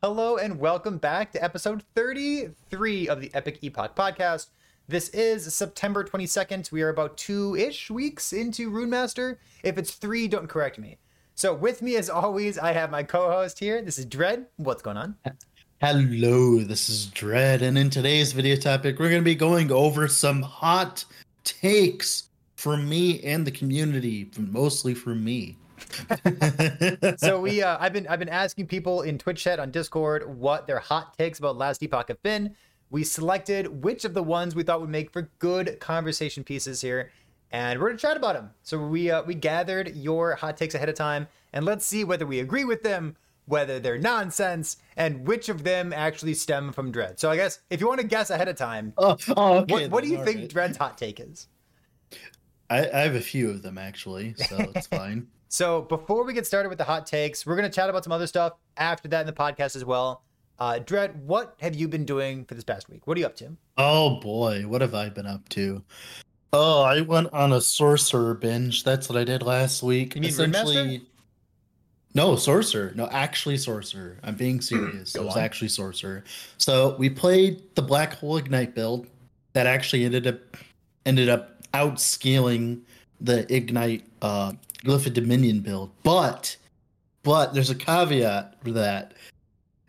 Hello and welcome back to episode 33 of the Epic Epoch podcast. This is September 22nd. We are about two ish weeks into Runemaster. If it's three, don't correct me. So, with me as always, I have my co host here. This is Dread. What's going on? Hello, this is Dread, and in today's video topic, we're going to be going over some hot takes from me and the community, mostly from me. so we uh, I've been I've been asking people in Twitch chat on Discord what their hot takes about Last Epoch have been. We selected which of the ones we thought would make for good conversation pieces here, and we're gonna chat about them. So we uh, we gathered your hot takes ahead of time, and let's see whether we agree with them, whether they're nonsense, and which of them actually stem from Dread. So I guess if you want to guess ahead of time, oh, oh, okay, what, what do you think right. Dread's hot take is? I, I have a few of them actually, so it's fine. So before we get started with the hot takes, we're going to chat about some other stuff after that in the podcast as well. Uh, Dread, what have you been doing for this past week? What are you up to? Oh boy, what have I been up to? Oh, I went on a sorcerer binge. That's what I did last week. You mean Essentially, no, sorcerer. No, actually sorcerer. I'm being serious. it was on. actually sorcerer. So we played the black hole ignite build that actually ended up ended up outscaling the ignite uh Glyph of Dominion build. But but there's a caveat for that.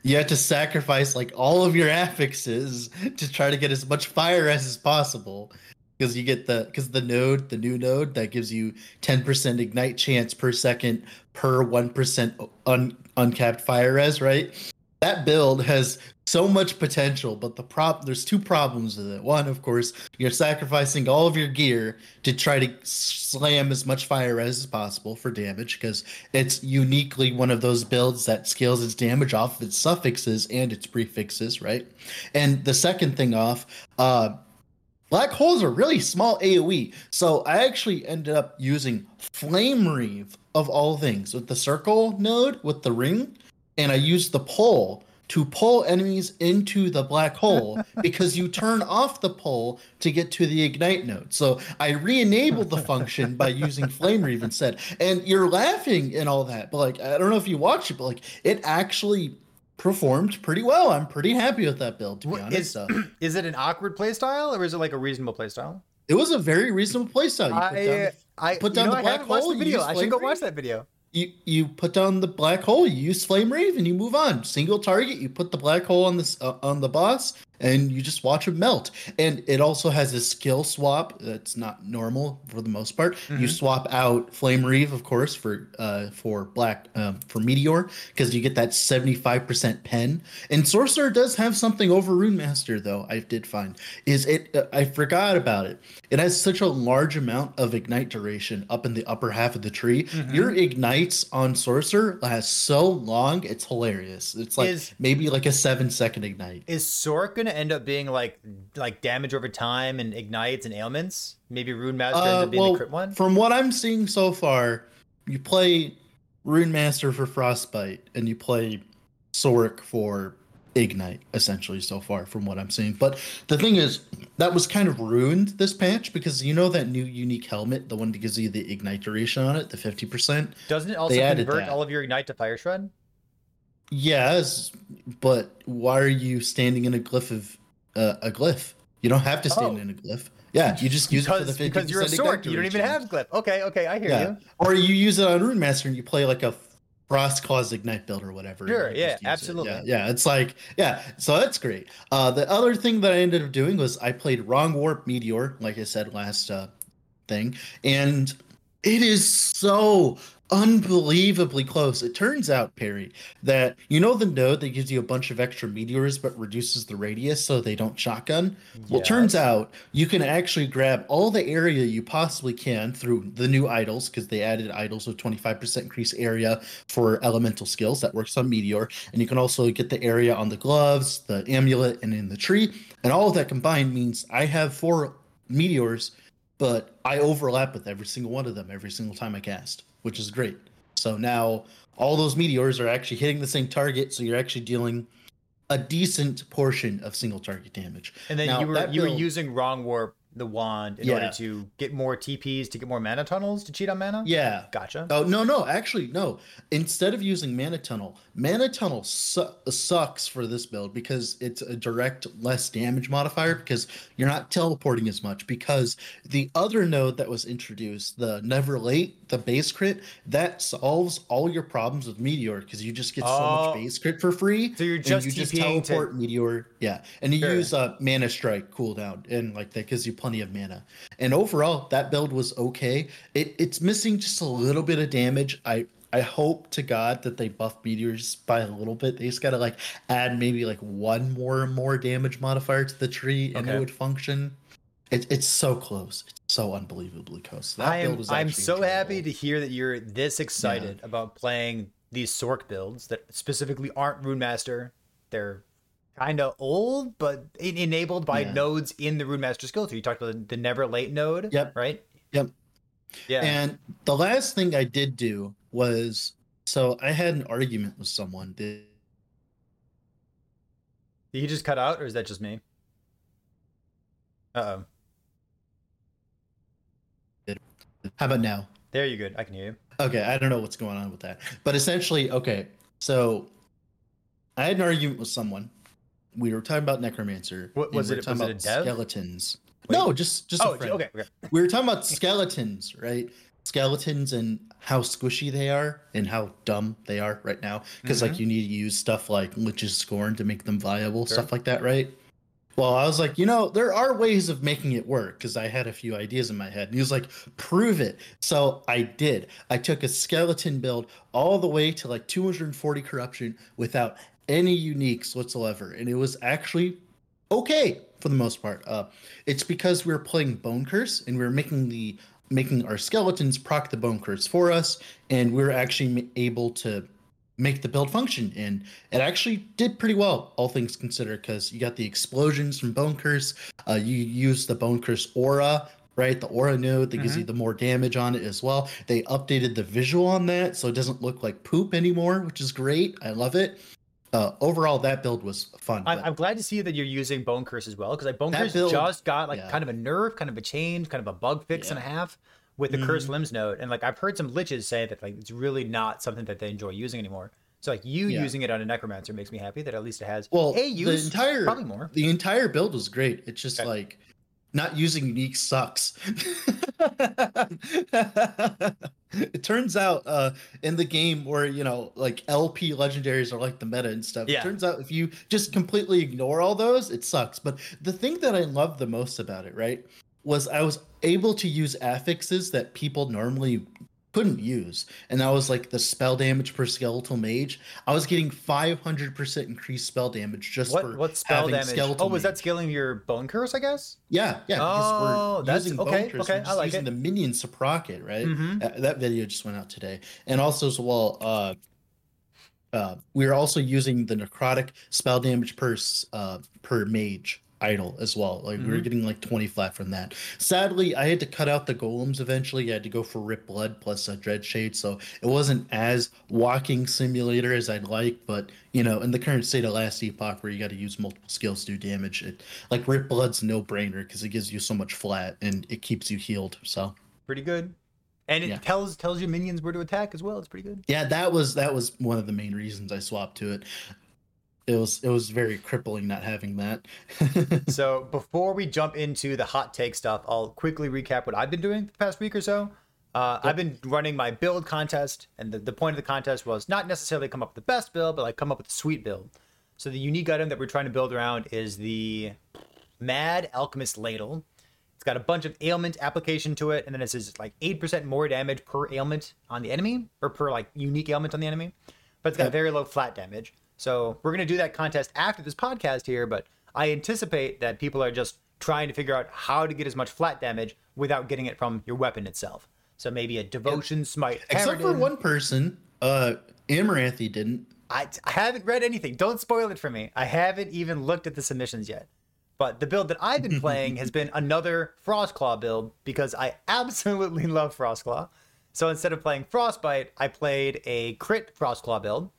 You have to sacrifice like all of your affixes to try to get as much fire as possible. Because you get the because the node, the new node that gives you 10% ignite chance per second per 1% un, uncapped fire res, right? That build has so much potential, but the prop there's two problems with it. One, of course, you're sacrificing all of your gear to try to slam as much fire as possible for damage because it's uniquely one of those builds that scales its damage off of its suffixes and its prefixes, right? And the second thing off, uh Black holes are really small AoE. So I actually ended up using Flame Reave of all things with the circle node with the ring, and I used the pole to pull enemies into the black hole because you turn off the pole to get to the ignite node. So I re-enabled the function by using Flame Reave instead. And you're laughing and all that, but like I don't know if you watched it, but like it actually performed pretty well. I'm pretty happy with that build, to be honest. Is, is it an awkward playstyle or is it like a reasonable playstyle? It was a very reasonable playstyle. I, I put down you know, the black hole. The video. I should go watch that video you you put down the black hole, you use Flame Reave, and you move on. Single target, you put the black hole on this uh, on the boss, and you just watch it melt. And it also has a skill swap that's not normal for the most part. Mm-hmm. You swap out Flame Reave, of course, for uh for black um, for Meteor because you get that seventy five percent pen. And Sorcerer does have something over Rune Master though. I did find is it. Uh, I forgot about it. It has such a large amount of ignite duration up in the upper half of the tree. Mm-hmm. Your ignites on Sorcerer last so long, it's hilarious. It's like is, maybe like a seven second ignite. Is Sork gonna to end up being like like damage over time and ignites and ailments? Maybe Rune Master uh, ends up being well, the crit one. From what I'm seeing so far, you play Rune Master for Frostbite and you play Sork for Ignite, essentially, so far, from what I'm seeing. But the thing is, that was kind of ruined this patch because you know that new unique helmet, the one that gives you the Ignite duration on it, the 50%? Doesn't it also convert all of your Ignite to Fire Shred? Yes, but why are you standing in a glyph of uh, a glyph? You don't have to stand oh. in a glyph. Yeah, you just use because, it for the 50 because you're a sword. You don't even have glyph. Okay, okay, I hear yeah. you. Or you use it on Rune Master and you play like a Frost Claws Ignite build or whatever. Sure, yeah, absolutely. It. Yeah, yeah, it's like yeah, so that's great. Uh, the other thing that I ended up doing was I played Wrong Warp Meteor, like I said last uh, thing, and it is so unbelievably close. It turns out, Perry, that you know the node that gives you a bunch of extra meteors but reduces the radius so they don't shotgun? Yes. Well, turns out you can actually grab all the area you possibly can through the new idols because they added idols with 25% increased area for elemental skills that works on meteor. And you can also get the area on the gloves, the amulet, and in the tree. And all of that combined means I have four meteors, but I overlap with every single one of them every single time I cast which is great. So now all those meteors are actually hitting the same target, so you're actually dealing a decent portion of single target damage. And then now, you were you build, were using wrong warp the wand in Yeah. order to get more TPs to get more mana tunnels to cheat on mana. Yeah. Gotcha. Oh no, no, actually no. Instead of using mana tunnel, mana tunnel su- sucks for this build because it's a direct less damage modifier because you're not teleporting as much. Because the other node that was introduced, the never late, the base crit, that solves all your problems with meteor because you just get so Oh. much base crit for free. So you're and just you just TPing to- teleport meteor, yeah, and you Sure. use uh, mana strike cooldown and like that gives you plenty of mana. And overall, that build was okay. It it's missing just a little bit of damage. I I hope to God that they buff meteors by a little bit. They just gotta like add maybe like one more more damage modifier to the tree, and Okay. it would function. It, it's so close. It's so unbelievably close. That I build am was I'm so happy to hear that you're this excited about playing these Sork builds that specifically aren't Rune Master. They're kind of old, but en- enabled by Yeah. nodes in the Rune Master skill tree. You talked about the, the Never Late node, Yep. right? Yep. Yeah. And the last thing I did do was so I had an argument with someone. Did Did you just cut out, or is that just me? Uh oh. how about now? There you good. I can hear you. Okay, I don't know what's going on with that. But essentially, okay, so I had an argument with someone. We were talking about necromancer. What- was we it- talking was it a about skeletons? Wait. No, just just Oh, a friend. okay. okay. We were talking about skeletons, right? Skeletons and how squishy they are and how dumb they are right now. Because like mm-hmm. you need to use stuff like Lich's Scorn to make them viable, Sure. stuff like that, right? Well, I was like, you know, there are ways of making it work because I had a few ideas in my head. And he was like, prove it. So I did. I took a skeleton build all the way to like 240 corruption without any uniques whatsoever. And it was actually okay for the most part. Uh, it's because we were playing Bone Curse and we were making the making our skeletons proc the Bone Curse for us, and we were actually able to make the build function. And it actually did pretty well, all things considered, because you got the explosions from Bone Curse. Uh, you use the Bone Curse aura. Right, the aura node that gives you the more damage on it as well. They updated the visual on that, so it doesn't look like poop anymore, which is great. I love it. Uh, overall, that build was fun. I'm, I'm glad to see that you're using Bone Curse as well, because like Bone Curse build- just got like yeah. kind of a nerf, kind of a change, kind of a bug fix and a half with the Cursed Mhm. Limbs node. And like I've heard some liches say that like it's really not something that they enjoy using anymore. So like you Yeah. using it on a Necromancer makes me happy that at least it has well, a use, the entire probably more. the entire build was great. It's just Okay. like not using unique sucks. it turns out uh in the game where you know like LP legendaries are like the meta and stuff. Yeah. It turns out if you just completely ignore all those, it sucks. But the thing that I love the most about it, right, was I was able to use affixes that people normally couldn't use. And that was like the spell damage per skeletal mage. I was getting 500% increased spell damage just What for what spell having damage? skeletal Oh, was that scaling your Bone Curse? I guess. Yeah, yeah. Oh, that's- using bone okay, curse, okay, I like using it. the proc it, right? Mhm. Uh, that video just went out today, and also as well, uh, uh, we are also using the necrotic spell damage per uh per mage idol as well. Like we were Mhm. getting like twenty flat from that. Sadly, I had to cut out the golems eventually. I had to go for rip blood plus a dread shade, so it wasn't as walking simulator as I'd like. But you know, in the current state of last epoch, where you got to use multiple skills to do damage, it like rip blood's no brainer because it gives you so much flat and it keeps you healed. So Pretty good. And it Yeah. tells tells your minions where to attack as well. It's pretty good. yeah, that was that was one of the main reasons I swapped to it. It was it was very crippling not having that. So before we jump into the hot take stuff, I'll quickly recap what I've been doing the past week or so. Uh, I've been running my build contest, and the, the point of the contest was not necessarily come up with the best build, but like come up with a sweet build. So the unique item that we're trying to build around is the Mad Alchemist Ladle. It's got a bunch of ailment application to it, and then it says like 8% more damage per ailment on the enemy, or per like unique ailment on the enemy. But it's got Yep. very low flat damage. So we're gonna do that contest after this podcast here, but I anticipate that people are just trying to figure out how to get as much flat damage without getting it from your weapon itself. So maybe a devotion smite. Except for one person, uh Amaranthi didn't. I, I haven't read anything. Don't spoil it for me. I haven't even looked at the submissions yet. But the build that I've been playing has been another Frostclaw build because I absolutely love Frostclaw. So instead of playing Frostbite, I played a crit Frostclaw build.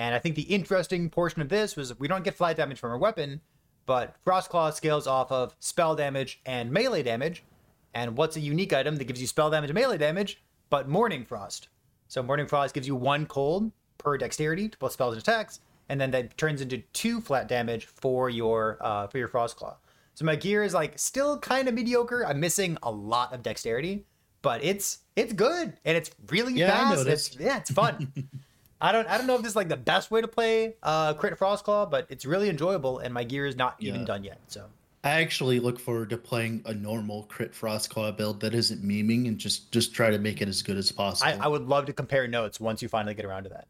And I think the interesting portion of this was we don't get flat damage from our weapon, but Frostclaw scales off of spell damage and melee damage. And what's a unique item that gives you spell damage and melee damage, but Morning Frost? So Morning Frost gives you one cold per dexterity to both spells and attacks, and then that turns into two flat damage for your uh, for your Frostclaw. So my gear is like still kind of mediocre. I'm missing a lot of dexterity, but it's it's good and it's really Yeah, fast. It's, yeah, it's fun. I don't I don't know if this is like the best way to play uh crit Frostclaw, but it's really enjoyable and my gear is not even done yet. So I actually look forward to playing a normal crit Frostclaw build that isn't memeing and just just try to make it as good as possible. I, I would love to compare notes once you finally get around to that.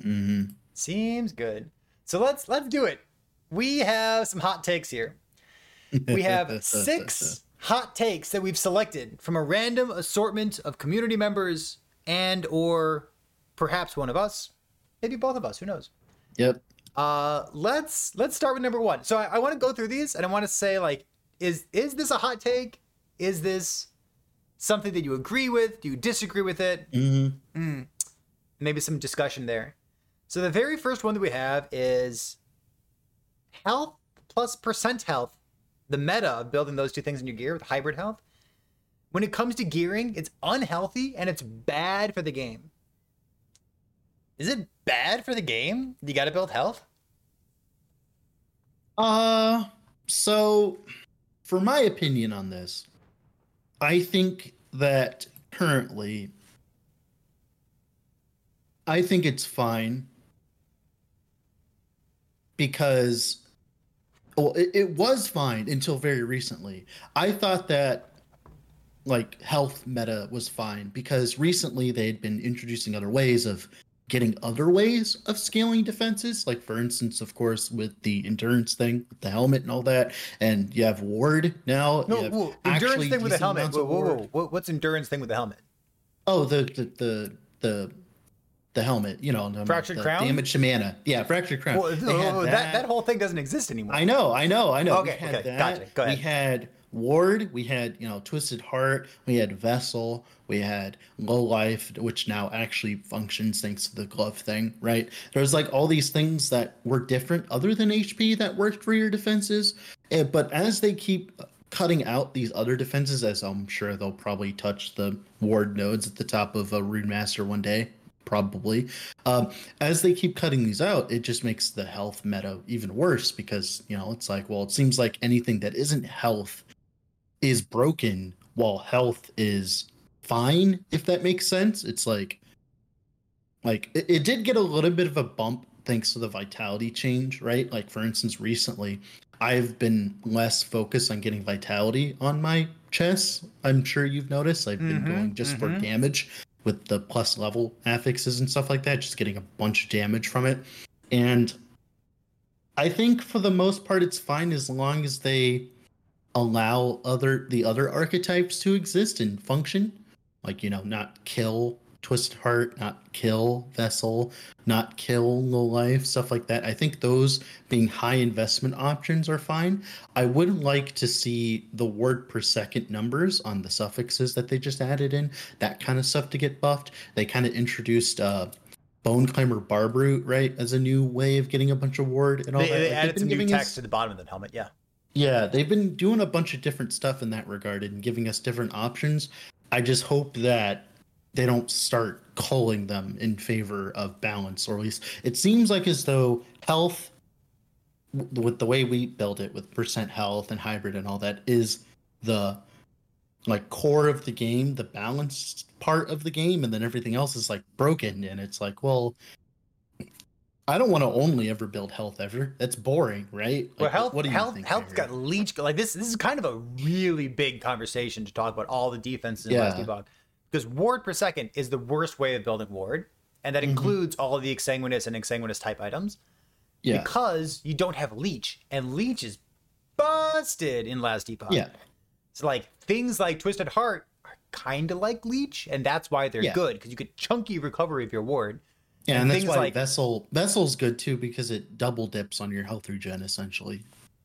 Mm-hmm. Seems good. So let's let's do it. We have some hot takes here. We have six hot takes that we've selected from a random assortment of community members and or perhaps one of us, maybe both of us, who knows. Yep. Uh let's let's start with number one. So I, I want to go through these and I want to say like, is is this a hot take? Is this something that you agree with? Do you disagree with it? hmm maybe some discussion there. So the very first one that we have is health plus percent health, the meta of building those two things in your gear with hybrid health. When it comes to gearing, it's unhealthy and it's bad for the game. Is it bad for the game? You got to build health? Uh, so for my opinion on this, I think that currently, I think it's fine because, well, it, it was fine until very recently. I thought that like health meta was fine because recently they had been introducing other ways of getting other ways of scaling defenses like for instance of course with the endurance thing with the helmet and all that and you have ward now No, whoa, endurance thing with the helmet. Whoa, whoa, whoa. What's endurance thing with the helmet? oh the the the the, the helmet you know the- Fractured the crown? damage to mana yeah fractured crown Well, had that, that whole thing doesn't exist anymore. I know, I know, I know. Okay, we had okay, that. gotcha. Go ahead. We had Ward, we had, you know, Twisted Heart, we had Vessel, we had Low Life, which now actually functions thanks to the glove thing, right? There's like all these things that were different other than HP that worked for your defenses. Eh, But as they keep cutting out these other defenses, as I'm sure they'll probably touch the Ward nodes at the top of a Rune Master one day, probably. Um, as they keep cutting these out, it just makes the health meta even worse because you know it's like, well, it seems like anything that isn't health is broken, while health is fine. If that makes sense, it's like, like it, it did get a little bit of a bump thanks to the vitality change, right? Like for instance, recently I've been less focused on getting vitality on my chest. I'm sure you've noticed. I've been Mhm, going just for mhm. damage with the plus level affixes and stuff like that, just getting a bunch of damage from it. And I think for the most part it's fine as long as they allow other the other archetypes to exist and function. Like, you know, not kill Twisted Heart, not kill Vessel, not kill Low Life, stuff like that. I think those being high investment options are fine. I would like to see the word per second numbers on the suffixes that they just added in, that kind of stuff to get buffed. They kind of introduced uh Boneclamor Barbute, right, as a new way of getting a bunch of ward and all They, that. they Like, added some new text us- to the bottom of the helmet. Yeah. Yeah, they've been doing a bunch of different stuff in that regard and giving us different options. I just hope that they don't start calling them in favor of balance, or at least it seems like as though health, with the way we build it with percent health and hybrid and all that, is the like core of the game, the balanced part of the game, and then everything else is like broken. And it's like, well, I don't want to only ever build health ever. That's boring, right? Well, health, what do you health, think, health Harry? got leech. Like this, this is kind of a really big conversation to talk about all the defenses in Last Yeah. Epoch, because ward per second is the worst way of building ward, and that Mhm. includes all of the exsanguinous and exsanguinous type items. Yeah. Because you don't have leech, and leech is busted in Last Epoch. Yeah. So like things like Twisted Heart are kind of like leech, and that's why they're Yeah. good because you get chunky recovery of your ward. Yeah, And and, that's why like- Vessel Vessel's good too because it double dips on your health regen essentially.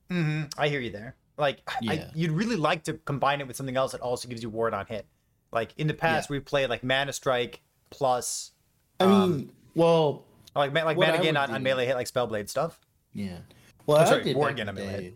hmm I hear you there. Like, I, you'd really like to combine it with something else that also gives you ward on hit. Like in the past, we played like Mana Strike plus, I Um, mean, well, like like Mana I Gain would on, on melee hit like Spellblade stuff. yeah. Well, I'm I sorry, did Ward again, I mean,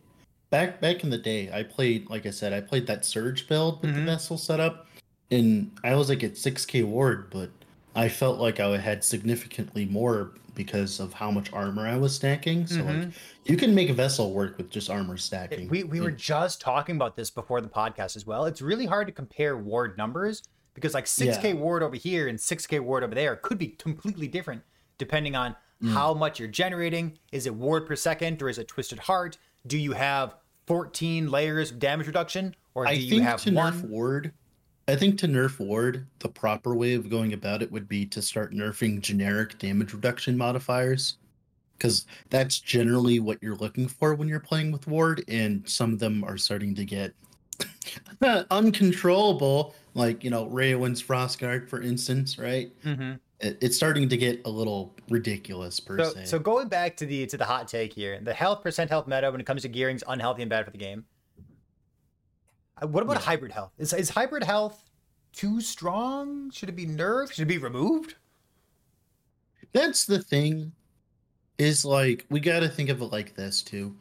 back back in the day, I played like I said, I played that surge build with Mhm. the vessel setup, and I was like at six K ward, but I felt like I had significantly more because of how much armor I was stacking. So like Mhm. you can make a vessel work with just armor stacking. We, we were just talking about this before the podcast as well. It's really hard to compare ward numbers because like 6k Yeah. ward over here and 6k ward over there could be completely different depending on Mm. how much you're generating. Is it ward per second or is it twisted heart? Do you have 14 layers of damage reduction or do I you have one? ward, I think to nerf ward, the proper way of going about it would be to start nerfing generic damage reduction modifiers. Because that's generally what you're looking for when you're playing with ward, and some of them are starting to get uncontrollable. Like, you know, Raywin's Frostguard, for instance, right? Mhm. It, it's starting to get a little ridiculous per So, se. so going back to the to the hot take here, the health percent health meta when it comes to gearing is unhealthy and bad for the game. Uh, What about Yeah. hybrid health? Is is hybrid health too strong? Should it be nerfed? Should it be removed? that's the thing is like we got to think of it like this too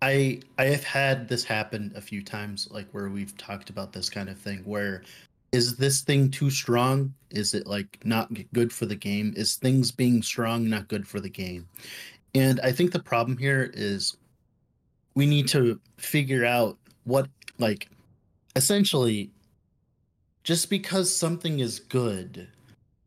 i i have had this happen a few times like where we've talked about this kind of thing where is this thing too strong is it like not good for the game is things being strong not good for the game and i think the problem here is we need to figure out what like essentially just because something is good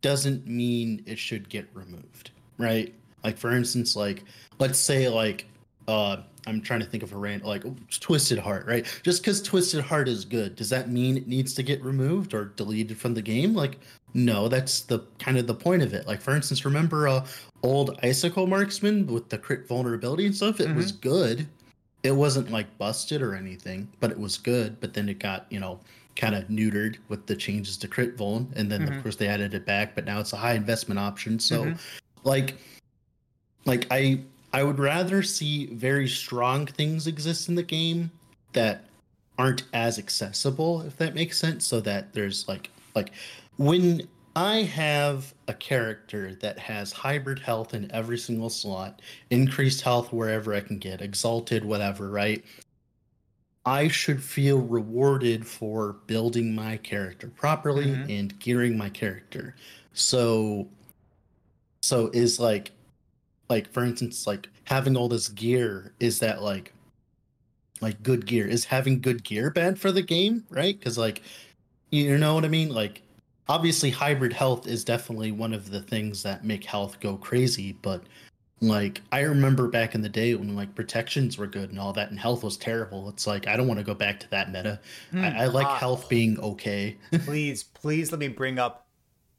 doesn't mean it should get removed, right? Like for instance, like let's say like uh I'm trying to think of a rand like Twisted Heart, right? Just because Twisted Heart is good, does that mean it needs to get removed or deleted from the game? Like, no, that's the kind of the point of it. Like for instance, remember uh old Icicle Marksman with the crit vulnerability and stuff? It was good. It wasn't like busted or anything, but it was good. But then it got, you know, kind of neutered with the changes to crit vuln, and then Mhm. of course they added it back. But now it's a high investment option. So, Mhm. like, like I I would rather see very strong things exist in the game that aren't as accessible, if that makes sense. So that there's like like when I have a character that has hybrid health in every single slot, increased health wherever I can get, exalted, whatever, right? I should feel rewarded for building my character properly Mhm. and gearing my character. So so is like like for instance like having all this gear is that like like good gear is having good gear bad for the game right because like you know what i mean like obviously hybrid health is definitely one of the things that make health go crazy but like i remember back in the day when like protections were good and all that and health was terrible it's like i don't want to go back to that meta Hmm. I, I like Ah, health being okay please, please let me bring up.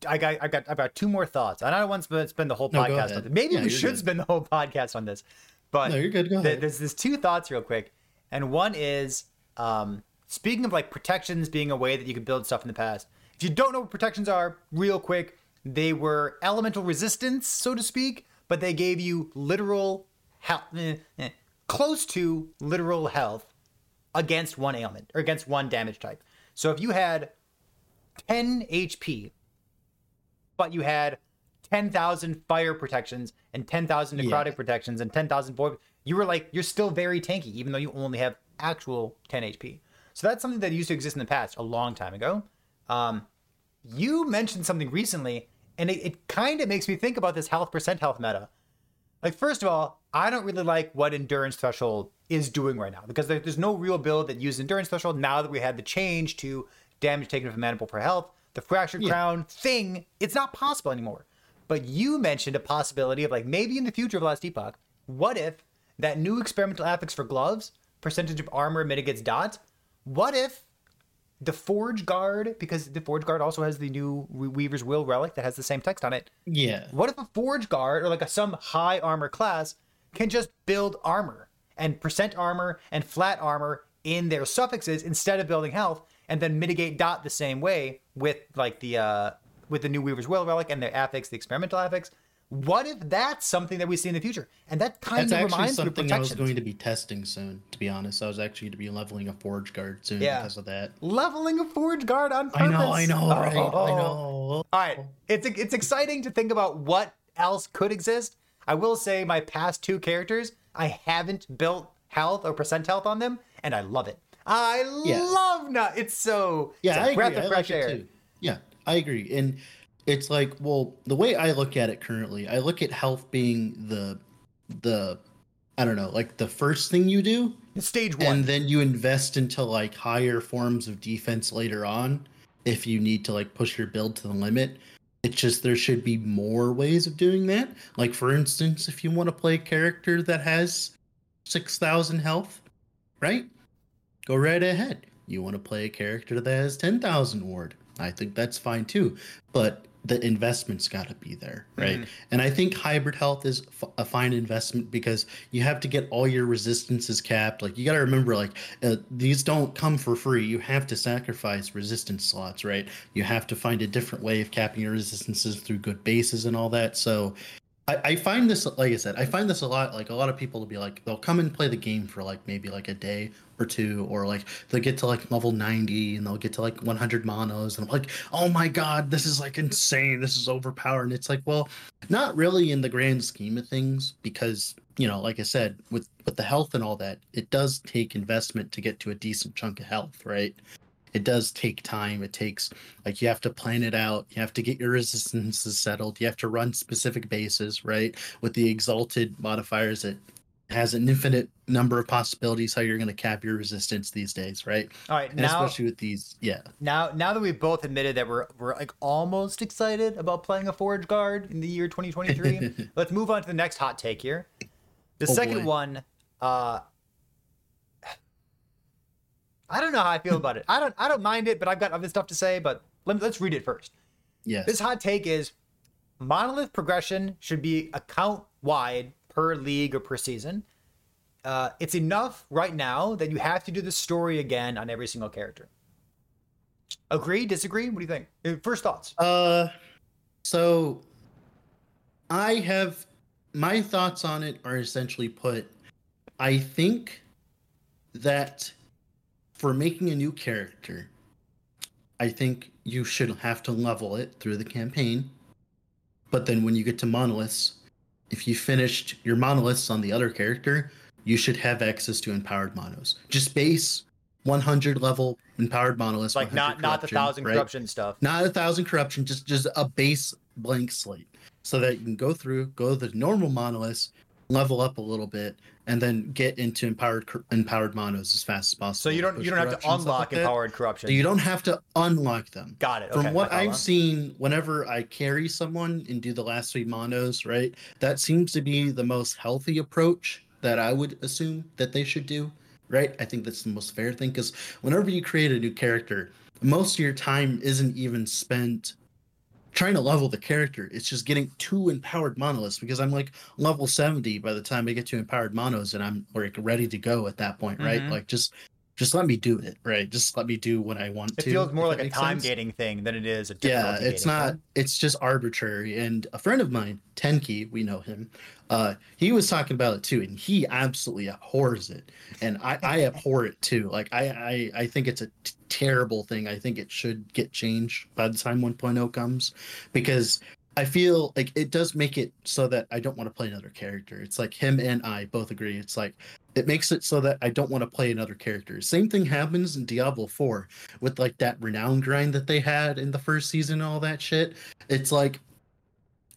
I got, I got, I got two more thoughts. I don't want to spend, the whole No, podcast on this. Maybe Yeah, we should good. spend the whole podcast on this. But no you're good go th- ahead there's there's two thoughts real quick, and one is um, speaking of like protections being a way that you could build stuff in the past. If you don't know what protections are, real quick, they were elemental resistance, so to speak, but they gave you literal health, eh, eh, close to literal health against one ailment or against one damage type. So if you had 10 HP, but you had 10,000 fire protections and 10,000 necrotic Yeah. protections and 10,000 void, you were like, you're still very tanky, even though you only have actual 10 HP. So that's something that used to exist in the past a long time ago. Um, you mentioned something recently, and it, it kind of makes me think about this health percent health meta. Like, first of all, I don't really like what endurance threshold is doing right now because there, there's no real build that uses endurance threshold now that we had the change to damage taken from pool per health. The fractured Yeah. crown thing, it's not possible anymore. But you mentioned a possibility of like maybe in the future of Last Epoch, what if that new experimental affix for gloves, percentage of armor mitigates dot? What if the Forge Guard, because the Forge Guard also has the new Weaver's Will relic that has the same text on it, yeah what if a forge guard or like a some high armor class can just build armor and percent armor and flat armor in their suffixes instead of building health and then mitigate dot the same way with like the uh with the new Weaver's Will relic and their affix, the experimental affix? What if that's something that we see in the future? And that kind That's of reminds me of something I was going to be testing soon. To be honest, I was actually going to be leveling a forge guard soon Yeah. because of that. Leveling a forge guard on purpose. I know, I know, right? I Oh. know. All right, it's it's exciting to think about what else could exist. I will say my past two characters, I haven't built health or percent health on them, and I love it. I Yeah. love not. It's so Yeah, it's I agree. breath of I fresh like air. too. Yeah, I agree. And it's like, well, the way I look at it currently, I look at health being the the I don't know, like the first thing you do, stage one. and then you invest into like higher forms of defense later on if you need to like push your build to the limit. It's just there should be more ways of doing that. Like for instance, if you want to play a character that has 6000 health, right? Go right ahead. You want to play a character that has 10,000 ward. I think that's fine too. But the investment's got to be there, right? Mhm. And I think hybrid health is f- a fine investment because you have to get all your resistances capped. Like you got to remember, like uh, these don't come for free. You have to sacrifice resistance slots, right? You have to find a different way of capping your resistances through good bases and all that. So I, I find this, like I said, I find this a lot. Like a lot of people will be like, they'll come and play the game for like maybe like a day or two, or like they'll get to like level 90 and they'll get to like 100 monos, and I'm like, oh my god, this is like insane. This is overpowered. And it's like, well, not really in the grand scheme of things, because you know, like I said, with with the health and all that, it does take investment to get to a decent chunk of health, right? It does take time. It takes like you have to plan it out. You have to get your resistances settled. You have to run specific bases, right? With the exalted modifiers, it has an infinite number of possibilities how you're going to cap your resistance these days, right? All right, And now especially with these, yeah. now now that we've both admitted that we're we're like almost excited about playing a forge guard in the year 2023, let's move on to the next hot take here. The Oh, second boy. one, uh I don't know how I feel about it. I don't I don't mind it, but I've got other stuff to say, but let me, let's read it first. Yes. This hot take is monolith progression should be account wide per league or per season. Uh, it's enough right now that you have to do the story again on every single character. Agree? Disagree? What do you think? Uh, First thoughts. Uh, so I have my thoughts on it are essentially put. I think that for making a new character, I think you should have to level it through the campaign. But then when you get to monoliths, if you finished your monoliths on the other character, you should have access to empowered monos. Just base 100 level empowered monoliths. Like not not the thousand right? corruption stuff. not a thousand corruption, just just a base blank slate, so that you can go through, go the normal monoliths, level up a little bit, and then get into empowered empowered monos as fast as possible. So you don't you don't have to unlock like empowered corruption. So you don't have to unlock them. Got it. From okay, what I've seen, whenever I carry someone and do the last three monos, right, that seems to be the most healthy approach that I would assume that they should do, right? I think that's the most fair thing because whenever you create a new character, most of your time isn't even spent trying to level the character. It's just getting two empowered monoliths because I'm like level 70 by the time I get to empowered monos and I'm like ready to go at that point, right? Mhm. Like just just let me do it, right? Just let me do what I want It to. It feels more like a time sense gating thing than it is a yeah it's not thing. it's just arbitrary and a friend of mine tenki we know him uh he was talking about it too and he absolutely abhors it and i i abhor it too like i i i think it's a t- terrible thing i think it should get changed by the time 1.0 comes because I feel like it does make it so that I don't want to play another character. It's like him and I both agree. It's like it makes it so that I don't want to play another character. Same thing happens in Diablo 4 with like that renown grind that they had in the first season and all that shit. It's like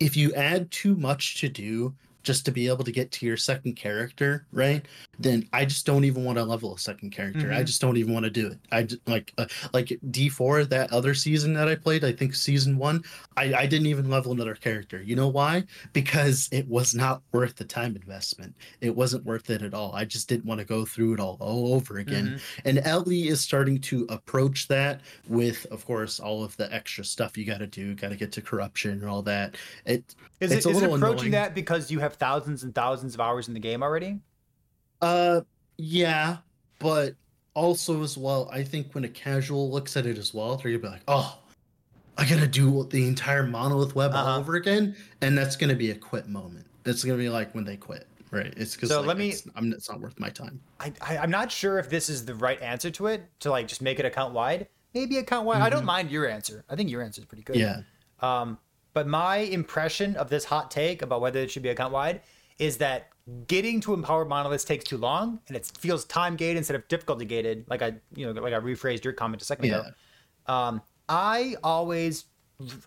if you add too much to do just to be able to get to your second character, right? Then I just don't even want to level a second character. I Mhm. just don't even want to do it. I just, like uh, like D4 that other season that I played, I think season 1, I I didn't even level another character. You know why? Because it was not worth the time investment. It wasn't worth it at all. I just didn't want to go through it all all over again. Mhm. And LE is starting to approach that with, of course, all of the extra stuff you got to do, got to get to corruption and all that. It, Is It's it, a is it approaching annoying. that because you have thousands and thousands of hours in the game already? uh, yeah, but also as well, I think when a casual looks at it as well, they're gonna be like, oh, I gotta do the entire monolith web Uh-huh. all over again, and that's gonna be a quit moment. That's gonna be like when they quit, right? It's because So like, let me- it's, I'm, it's not worth my time. I, I I'm not sure if this is the right answer to it to like just make it account wide. Maybe account wide. I don't Mhm. mind your answer. I think your answer is pretty good. Yeah. Um, but my impression of this hot take about whether it should be account wide is that getting to empowered monoliths takes too long and it feels time gated instead of difficulty gated. Like I, you know, like I rephrased your comment a second ago. Um, I always,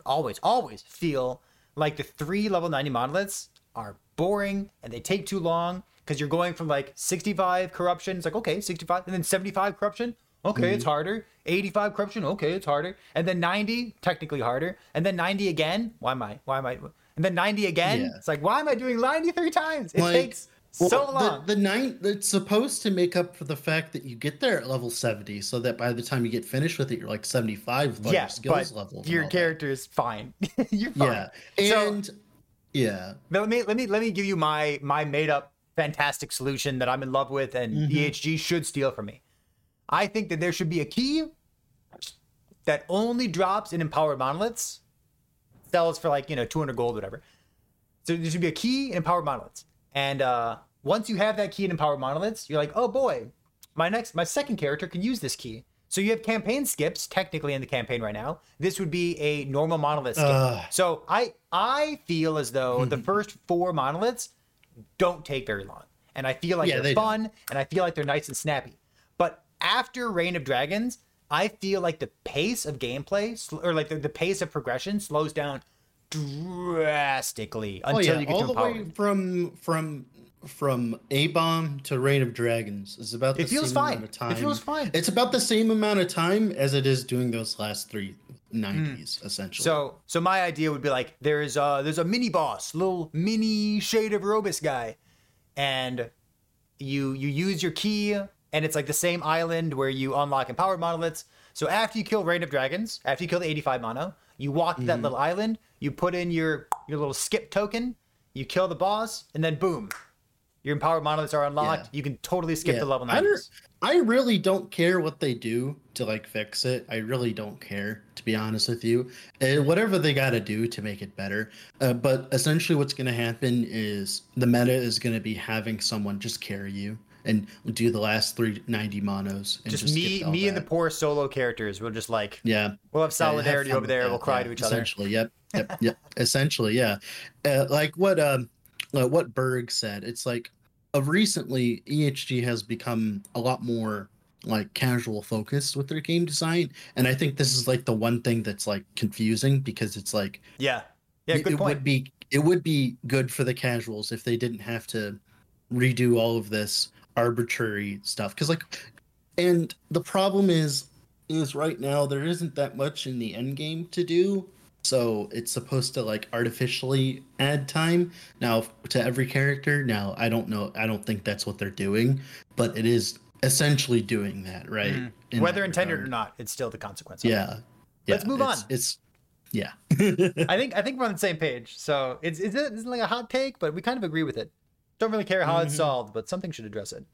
always, always feel like the three level 90 monoliths are boring and they take too long because you're going from like 65 corruption. It's like, okay, 65, and then 75 corruption. Okay, it's harder. 85 corruption. Okay, it's harder. And then 90, technically harder. And then 90 again. Why am I? Why am I? And then 90 again. Yeah. It's like, why am I doing 93 times? It Like, takes Well, so long. The, the nine it's supposed to make up for the fact that you get there at level 70, so that by the time you get finished with it, you're like 75 with all yeah, your skills but levels. your character is fine. you're fine. Yeah. So- And yeah. But let me let me let me give you my my made up fantastic solution that I'm in love with and Mhm. EHG should steal from me. I think that there should be a key that only drops in empowered monoliths, sells for like you know 200 gold, whatever. So there should be a key in empowered monoliths, and uh, once you have that key in empowered monoliths, you're like, oh boy, my next my second character can use this key. So you have campaign skips technically in the campaign right now. This would be a normal monolith skip. Ugh. So I I feel as though the first four monoliths don't take very long, and I feel like Yeah, they're they fun, and I feel like they're nice and snappy. After Reign of Dragons, I feel like the pace of gameplay sl- or like the, the pace of progression slows down drastically Oh until yeah, you get all to the way from from from A bomb to Reign of Dragons is about the It feels same fine. amount of It feels fine. It's about the same amount of time as it is doing those last three 90s, essentially. So so my idea would be like there's uh there's a mini boss, little mini shade of Robus guy, and you you use your key and it's like the same island where you unlock empowered monoliths. So after you kill Reign of Dragons, after you kill the 85 mono, you walk to that little island, you put in your your little skip token, you kill the boss, and then boom. Your empowered monoliths are unlocked. Yeah. You can totally skip Yeah, the level I, 90s. don't- I really don't care what they do to like fix it. I really don't care, to be honest with you. Uh, whatever they got to do to make it better. Uh, but essentially, what's going to happen is the meta is going to be having someone just carry you and do the last three ninety monos. And Just, just, me me and the poor solo characters We'll just like yeah. we'll have Yeah, have solidarity over there. that, We'll cry yeah, to each other. Essentially, yep, yep, yep. essentially, yeah. Uh, like what um, uh, what Berg said. It's like, of recently, EHG has become a lot more like casual focused with their game design, and I think this is like the one thing that's like confusing because it's like Yeah. Yeah, it, good it point. would be it would be good for the casuals if they didn't have to redo all of this arbitrary stuff because like and the problem is is right now there isn't that much in the end game to do so it's supposed to like artificially add time now to every character now i don't know i don't think that's what they're doing but it is essentially doing that right Mhm. in Whether that intended or not, it's still the consequence. of it. yeah Let's Yeah, move it's- on. it's yeah I think I think we're on the same page. So it's it's it's like a hot take, but we kind of agree with it. Don't really care how it's Mhm. solved, but something should address it.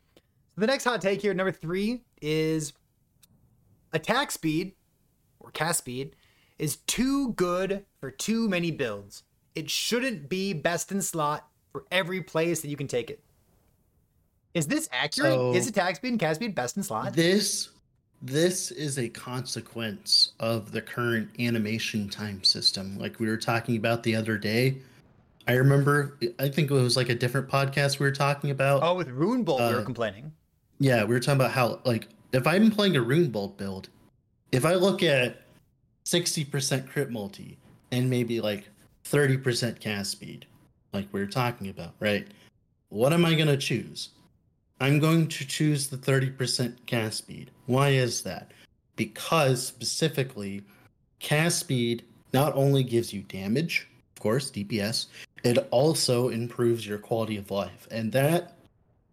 The next hot take here, number three, is attack speed or cast speed is too good for too many builds. It shouldn't be best in slot for every place that you can take it. Is this accurate? So- is attack speed and cast speed best in slot? This this is a consequence of the current animation time system. Like we were talking about the other day. I remember I think it was like a different podcast we were talking about. Oh, with Rune Bolt, we were Uh, complaining. Yeah, we were talking about how like if I'm playing a Rune Bolt build, if I look at 60% crit multi and maybe like 30% cast speed, like we were talking about, right? What am I gonna choose? I'm going to choose the 30% cast speed. Why is that? Because specifically, cast speed not only gives you damage, course, DPS, it also improves your quality of life. And that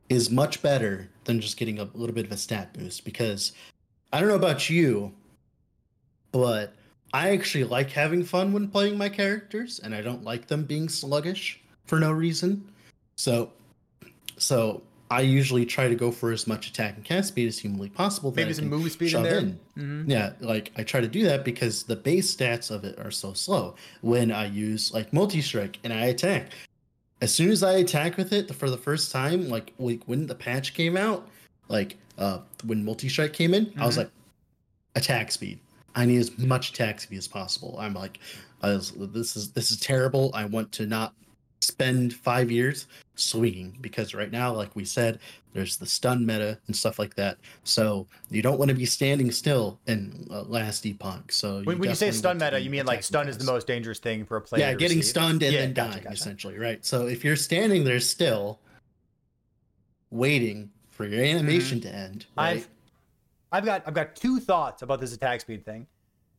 is much better than just getting a little bit of a stat boost because I don't know about you, but I actually like having fun when playing my characters and I don't like them being sluggish for no reason. So so I usually try to go for as much attack and cast speed as humanly possible. Maybe some move speed in there. in. Mhm. Yeah, like I try to do that because the base stats of it are so slow. When I use like multi strike and I attack, as soon as I attack with it for the first time, like like when the patch came out, like uh when multi strike came in, I was Mhm. like, attack speed. I need as much attack speed as possible. I'm like, I was, this is this is terrible. I want to not spend five years swinging because right now, like we said, there's the stun meta and stuff like that. So you don't want to be standing still in uh, last epoch. So When, when you say stun meta, you mean like stun is the most dangerous thing for a player. Yeah, getting receive? stunned and Yeah, then gotcha, dying, gotcha. essentially, right? So if you're standing there still, waiting for your animation to end, right? Mm-hmm. I've I've got I've got two thoughts about this attack speed thing.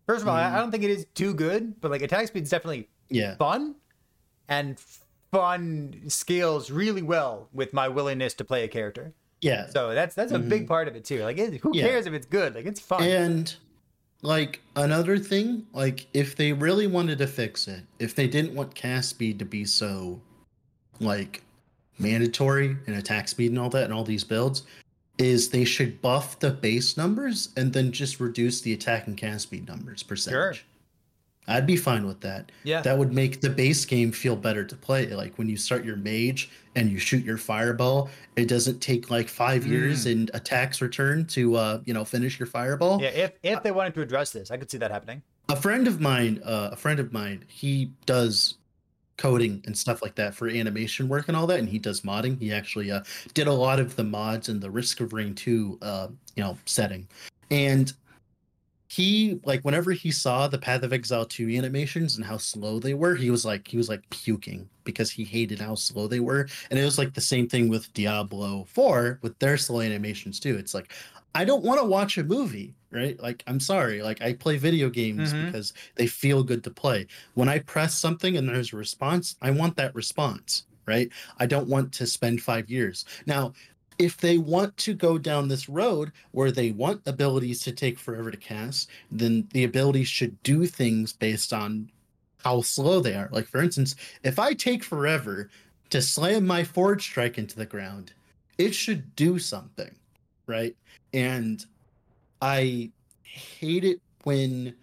First of all, I- Mm-hmm. I don't think it is too good, but like attack speed is definitely yeah, fun, and fun scales really well with my willingness to play a character. yeah. So that's that's a big part of it too. Like, it, who Mm-hmm. Yeah. cares if it's good? Like, it's fun. And like another thing, like if they really wanted to fix it, if they didn't want cast speed to be so like mandatory and attack speed and all that and all these builds, is they should buff the base numbers and then just reduce the attack and cast speed numbers percentage. I'd be fine with that. Yeah. That would make the base game feel better to play. Like when you start your mage and you shoot your fireball, it doesn't take like five years in attacks return to uh, you know, finish your fireball. Mm. yeah, if if they wanted to address this, I could see that happening. A friend of mine, uh, a friend of mine, he does coding and stuff like that for animation work and all that, and he does modding. He actually uh, did a lot of the mods in the Risk of Rain 2 uh, you know, setting. And he like whenever he saw the Path of Exile 2 animations and how slow they were, he was like he was like puking because he hated how slow they were. And it was like the same thing with Diablo 4 with their slow animations too. It's like I don't want to watch a movie, right? Like I'm sorry, like I play video games Mhm. because they feel good to play. When I press something and there's a response, I want that response, right? I don't want to spend 5 years. Now, if they want to go down this road where they want abilities to take forever to cast, then the abilities should do things based on how slow they are. Like for instance, if I take forever to slam my forge strike into the ground, it should do something, right? And I hate it when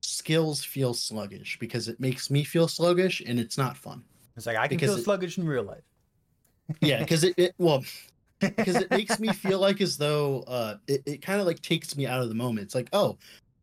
skills feel sluggish because it makes me feel sluggish and it's not fun. It's like I can Because feel it- sluggish in real life. Yeah, because it, it well because it makes me feel like as though uh it, it kind of like takes me out of the moment. It's like, oh,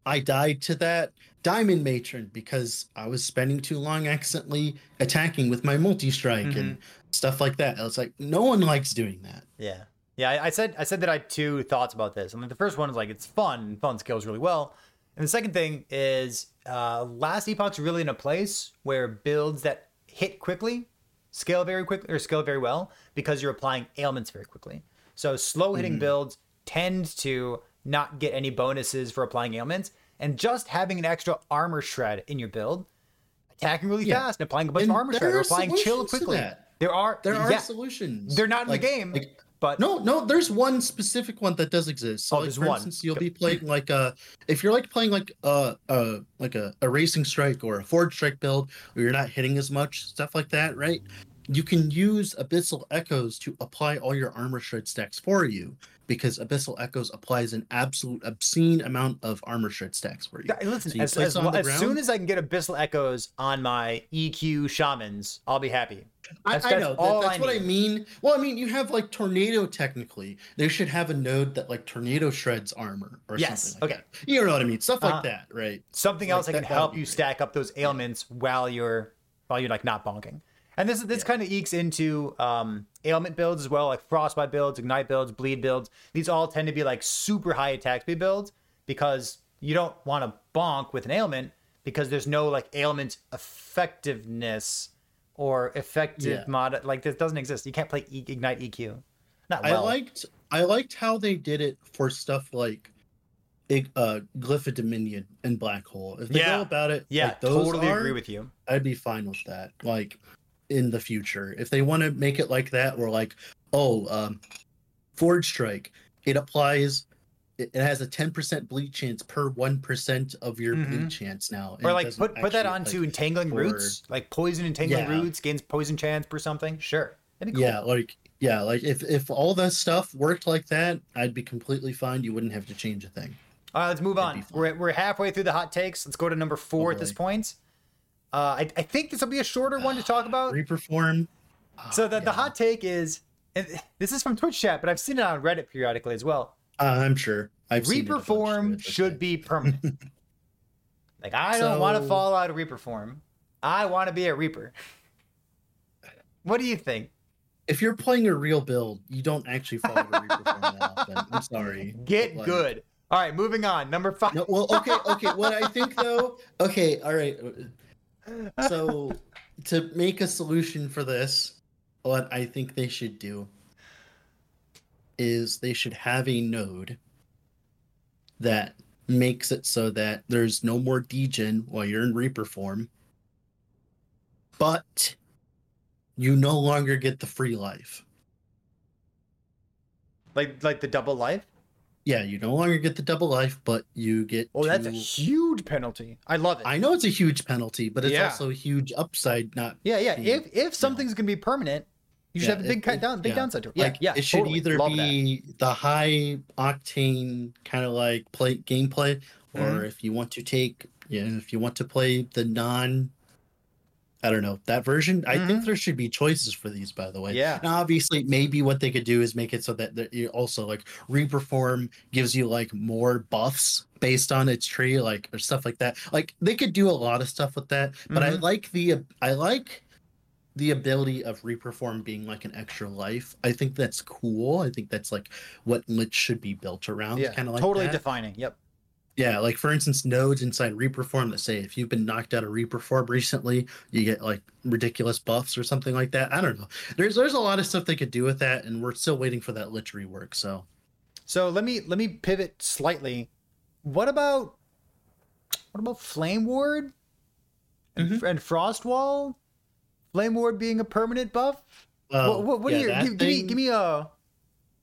I died to that diamond matron because I was spending too long accidentally attacking with my multi-strike and stuff like that. It's like no one likes doing that. Yeah. Yeah, I, I said I said that I had two thoughts about this. I mean, the first one is like it's fun, and fun scales really well, and the second thing is uh, last epoch's really in a place where builds that hit quickly scale very quickly or scale very well because you're applying ailments very quickly. So slow hitting mm-hmm. builds tend to not get any bonuses for applying ailments, and just having an extra armor shred in your build, attacking really Yeah. fast and applying a bunch And of armor shred or applying chill quickly. There are There are yeah, solutions. they're not in Like- the game, like- but no, no, there's one specific one that does exist. So Oh, like, there's for one. instance, you'll be playing like a if you're like playing like a uh like a, a racing strike or a forge strike build where you're not hitting as much, stuff like that, right? You can use Abyssal Echoes to apply all your armor shred stacks for you because Abyssal Echoes applies an absolute obscene amount of armor shred stacks for you. Yeah, Listen, So you as, as, the as soon as I can get Abyssal Echoes on my EQ shamans, I'll be happy. I, That's- I that's know that- that's I what I mean. Well, I mean, you have like tornado. Technically, they should have a node that like tornado shreds armor or Yes, something. Like okay. that. you know what I mean. Stuff like Uh-huh. that, right? Something Like else that can that- that would help you stack up those ailments while you're while you're like not bonking. And this this Yeah. kind of ekes into um, ailment builds as well, like frostbite builds, ignite builds, bleed builds. These all tend to be like super high attack speed builds because you don't want to bonk with an ailment because there's no like ailment effectiveness or effective Yeah. mod like this doesn't exist. You can't play e- ignite EQ. Not I liked I liked how they did it for stuff like uh Glyph of Dominion and Black Hole. If they Yeah. go about it, yeah, like those totally are, agree with you. I'd be fine with that. Like in the future, if they want to make it like that, where like, oh, um, Forge Strike, it applies. It it has a ten percent bleed chance per one percent of your Mhm. bleed chance now. Or like put put that onto like- entangling roots, like poison entangling Yeah. roots gains poison chance per something. Sure, that'd be cool. Yeah, like yeah, like if if all that stuff worked like that, I'd be completely fine. You wouldn't have to change a thing. All right, let's move That'd on. We're, we're halfway through the hot takes. Let's go to number four Oh, at this point. Uh, I, I think this will be a shorter one to talk about. Reaper form. So the, the hot take is, and this is from Twitch chat, but I've seen it on Reddit periodically as well. Uh, I'm sure. I've seen it a Reaper bunch, form but it's should be permanent. like I don't want to fall out of Reaper form. I want to be a Reaper. What do you think? If you're playing a real build, you don't actually follow the Reaper form that often. I'm sorry. Get Like- good. All right, moving on. Number five. No, well, okay, okay. What I think though, okay, all right. So, to make a solution for this, what I think they should do is they should have a node that makes it so that there's no more degen while you're in Reaper form, but you no longer get the free life. like like the double life. Yeah, you no longer get the double life, but you get. Oh, that's a huge penalty. I love it. I know it's a huge penalty, but it's Yeah. also a huge upside. Not yeah, yeah. Hmm. If if something's gonna be permanent, you should Yeah, have a big it- cut down, big yeah. downside to it. Yeah, like yeah. it should totally. either Love that. be the high octane kind of like play gameplay, or Mhm. if you want to take, yeah, if you want to play the non. I don't know that version. I think Mhm. there should be choices for these. By the way, Yeah. Now, obviously, maybe what they could do is make it so that you also like Reaper form gives you like more buffs based on its tree, like or stuff like that. Like they could do a lot of stuff with that. But I Mhm. like the I like the ability of Reaper form being like an extra life. I think that's cool. I think that's like what Lich should be built around. Yeah, kind of like totally that. defining. Yep. Yeah, like for instance, nodes inside Reaper form that say if you've been knocked out of Reaper form recently, you get like ridiculous buffs or something like that. I don't know. There's there's a lot of stuff they could do with that, and we're still waiting for that Lich rework. So So let me let me pivot slightly. What about what about Flame Ward and, Mhm. and Frostwall? Flame Ward being a permanent buff. uh, what what, what yeah, are your that give, give me give me a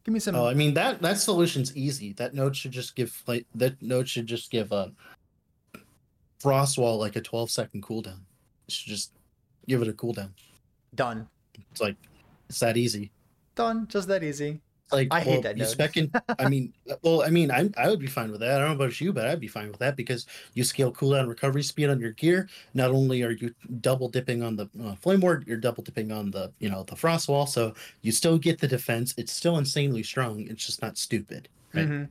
give me some Oh, I mean that that solution's easy. That node should just give like that node should just give a Frostwall like a 12 second cooldown. It should just give it a cooldown. done. It's like it's that easy. Done. Just that easy. Like I hate that you spec in, I mean, well, I mean, I I would be fine with that. I don't know about you, but I'd be fine with that because you scale cooldown recovery speed on your gear. Not only are you double dipping on the uh, flame ward, you're double dipping on the you know the frost wall, so you still get the defense. It's still insanely strong. It's just not stupid. Right. Mhm.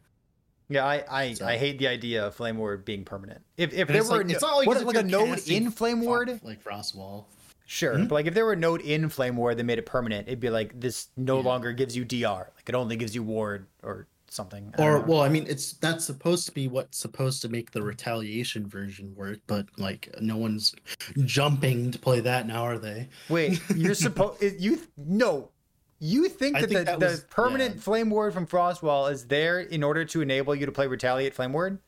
Yeah, I I, So- I hate the idea of Flame Ward being permanent. If if And there it's were like, it's not like, what, like a node in Flame Ward, like frost wall. Sure. Mhm. But like if there were a node in Flame Ward that made it permanent, it'd be like this no Yeah. longer gives you DR. Like it only gives you ward or something. Or well, I mean, it's that's supposed to be what's supposed to make the retaliation version work, but like no one's jumping to play that now, are they? Wait, you're supposed you no. You think that think the, that the was- permanent yeah. flame ward from Frostwall is there in order to enable you to play Retaliate Flame Ward?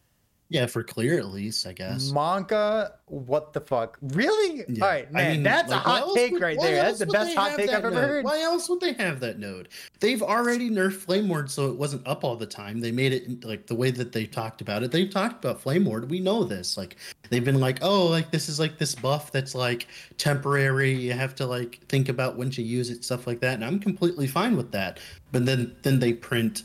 Yeah, for clear at least, I guess. Monka, what the fuck? Really? Yeah. All right, I man, mean, that's like, a hot take would- right there. That's the best hot take I've ever node? heard. Why else would they have that node? They've already nerfed Flame Ward, so it wasn't up all the time. They made it like the way that they talked about it. They've talked about Flame Ward. We know this. Like they've been like, oh, like this is like this buff that's like temporary. You have to like think about when to use it, stuff like that. And I'm completely fine with that. But then then they print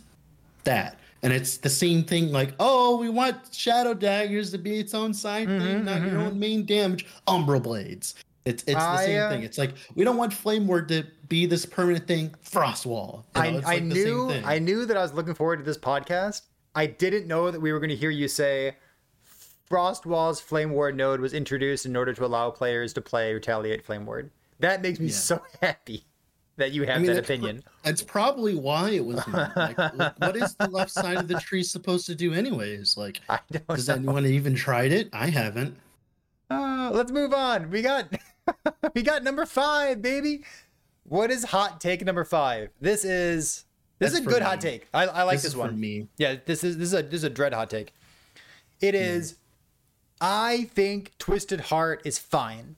that. And it's the same thing, like, oh, we want Shadow Daggers to be its own side Mhm, thing, not your mhm. own main damage. Umbral Blades. It's it's the I, same uh, thing. It's like we don't want Flame Ward to be this permanent thing. Frost Wall. You know, I, I like the same knew. I knew that I was looking forward to this podcast. I didn't know that we were going to hear you say Frostwall's Flame Ward node was introduced in order to allow players to play Retaliate Flame Ward. That makes me Yeah. so happy that you have I mean, that that's pro- opinion. That's probably why it was. Like, what is the left side of the tree supposed to do, anyways? Like, has know. anyone even tried it? I haven't. Uh, let's move on. We got we got number five, baby. What is hot take number five? This is this is a good me. hot take. I, I like this, this, is one. for me. Yeah, this is this is a this is a dread hot take. It is. I think Twisted Heart is fine,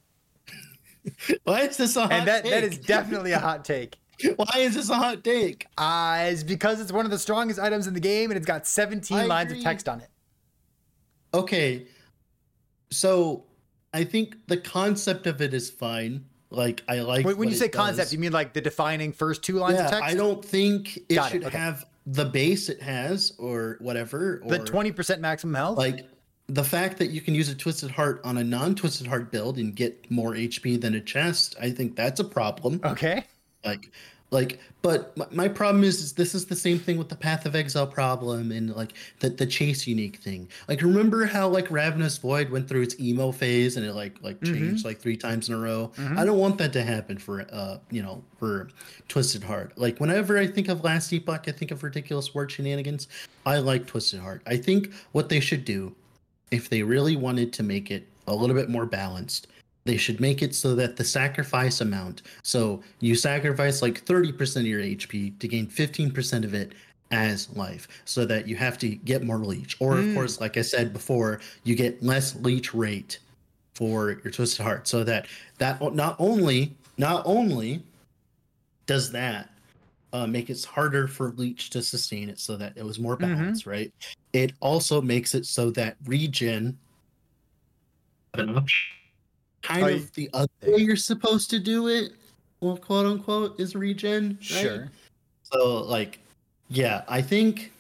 Why is this a hot and that take? that is definitely a hot take. Why is this a hot take? Uh, it's because it's one of the strongest items in the game, and it's got 17 I lines of text on it. Okay, so I think the concept of it is fine. Like I like When, when you say concept, does. you mean like the defining first two lines yeah, of text? I don't think it Got it, should okay. have the base it has or whatever. Or the 20% maximum health. like the fact that you can use a twisted heart on a non-twisted heart build and get more HP than a chest. I think that's a problem. okay. Like Like, but my, problem is, is this is the same thing with the Path of Exile problem and like the the chase unique thing. Like, remember how like Ravenous Void went through its emo phase and it like like Mhm. changed like three times in a row. Mhm. I don't want that to happen for uh you know for Twisted Heart. Like whenever I think of Last Epoch, I think of ridiculous ward shenanigans. I like Twisted Heart. I think what they should do, if they really wanted to make it a little bit more balanced, they should make it so that the sacrifice amount. So you sacrifice like thirty percent of your HP to gain fifteen percent of it as life, so that you have to get more leech. Or of Mm. course, like I said before, you get less leech rate for your twisted heart so that that not only not only does that uh, make it harder for leech to sustain it so that it was more Mhm. balanced right it also makes it so that regen kind Oh, of the other way you're supposed to do it well quote unquote is regen right? Sure. So like, yeah, I think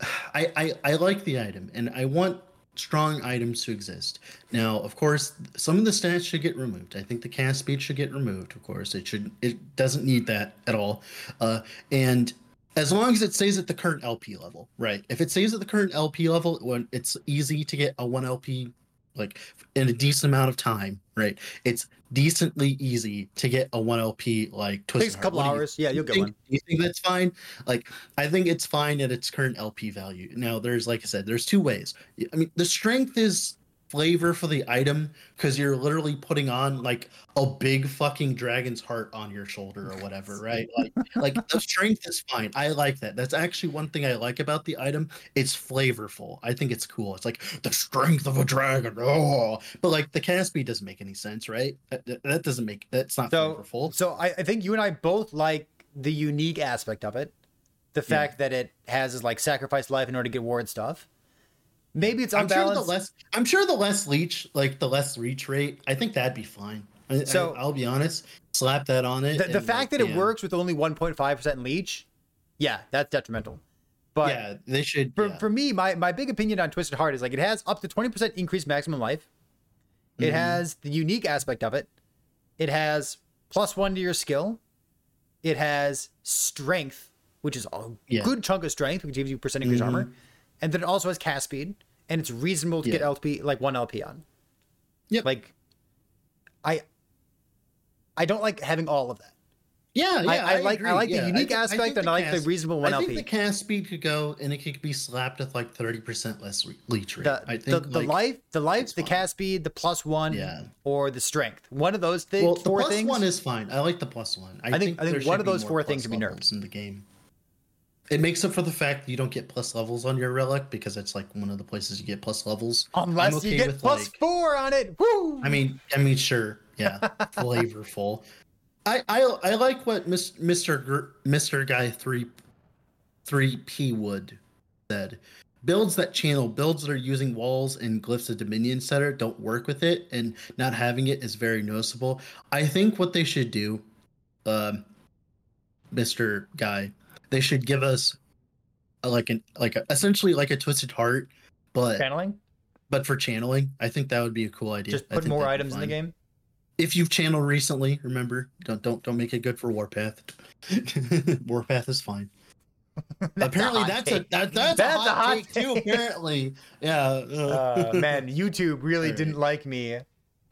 I, I I like the item and I want strong items to exist. Now, of course, some of the stats should get removed. I think the cast speed should get removed. Of course, it should. It doesn't need that at all. Uh, and as long as it stays at the current LP level, right? If it stays at the current LP level, when it's easy to get a one LP like in a decent amount of time, right? It's decently easy to get a one LP like Twisted Takes a couple do you hours. Yeah, you'll get think, one. You think that's fine? Like, I think it's fine at its current LP value. Now, there's like I said, there's two ways. I mean, the strength is flavor for the item because you're literally putting on like a big fucking dragon's heart on your shoulder or whatever, right? Like, like the strength is fine. I like that. That's actually one thing I like about the item. It's flavorful. I think it's cool. It's like the strength of a dragon. Oh, but like the cast doesn't make any sense, right? That, that- doesn't make that's not So- flavorful. So I, I think you and I both like the unique aspect of it. The Yeah. fact that it has is like sacrifice life in order to get ward stuff. Maybe it's I'm sure the less I'm sure the less leech, like the less reach rate, I think that'd be fine. I, So- I, will be honest, slap that on it. the, the fact like, that it yeah. works with only 1.5% leech, yeah, that's detrimental. But yeah, they should. for, yeah. for me, my, my big opinion on Twisted Heart is like it has up to 20% increased maximum life. It Mhm. has the unique aspect of it. It has plus one to your skill. It has strength, which is a Yeah. good chunk of strength, which gives you percent increased Mhm. armor. And then it also has cast speed, and it's reasonable to get LP like one LP on. Yep. Like, I, I don't like having all of that. yeah, yeah, I, I, like agree. I like yeah. the unique think- aspect, think and I like the reasonable one LP. I think LP. the cast speed could go, and it could be slapped with like thirty percent less leech rate. the, I think the like, life, the life, the fine. cast speed, the plus one, Yeah. or the strength. One of those things, Well, the four plus things. one is fine. I like the plus one. I, I think- think, I think there one of those four things should be nerfed. in the game. It makes up for the fact that you don't get plus levels on your relic because it's like one of the places you get plus levels. Unless okay you get plus like- four on it. Woo! I mean, I mean, sure, yeah, flavorful. I, I I like what Mis- Mr. Gr- Mr. Guy three three P Wood said. Builds that channel, builds that are using walls and glyphs of Dominion Setter don't work with it, and not having it is very noticeable. I think what they should do, um, Mr. Guy, they should give us a, like an like a, essentially like a twisted heart, but channeling. but for channeling, I think that would be a cool idea. Just I put think more items in the game. If you've channeled recently, remember don't don't don't make it good for Warpath. Warpath is fine. apparently, hot that's take. a that, that's, That's a hot, a hot take, too. Apparently, yeah. Uh, man, YouTube really didn't like me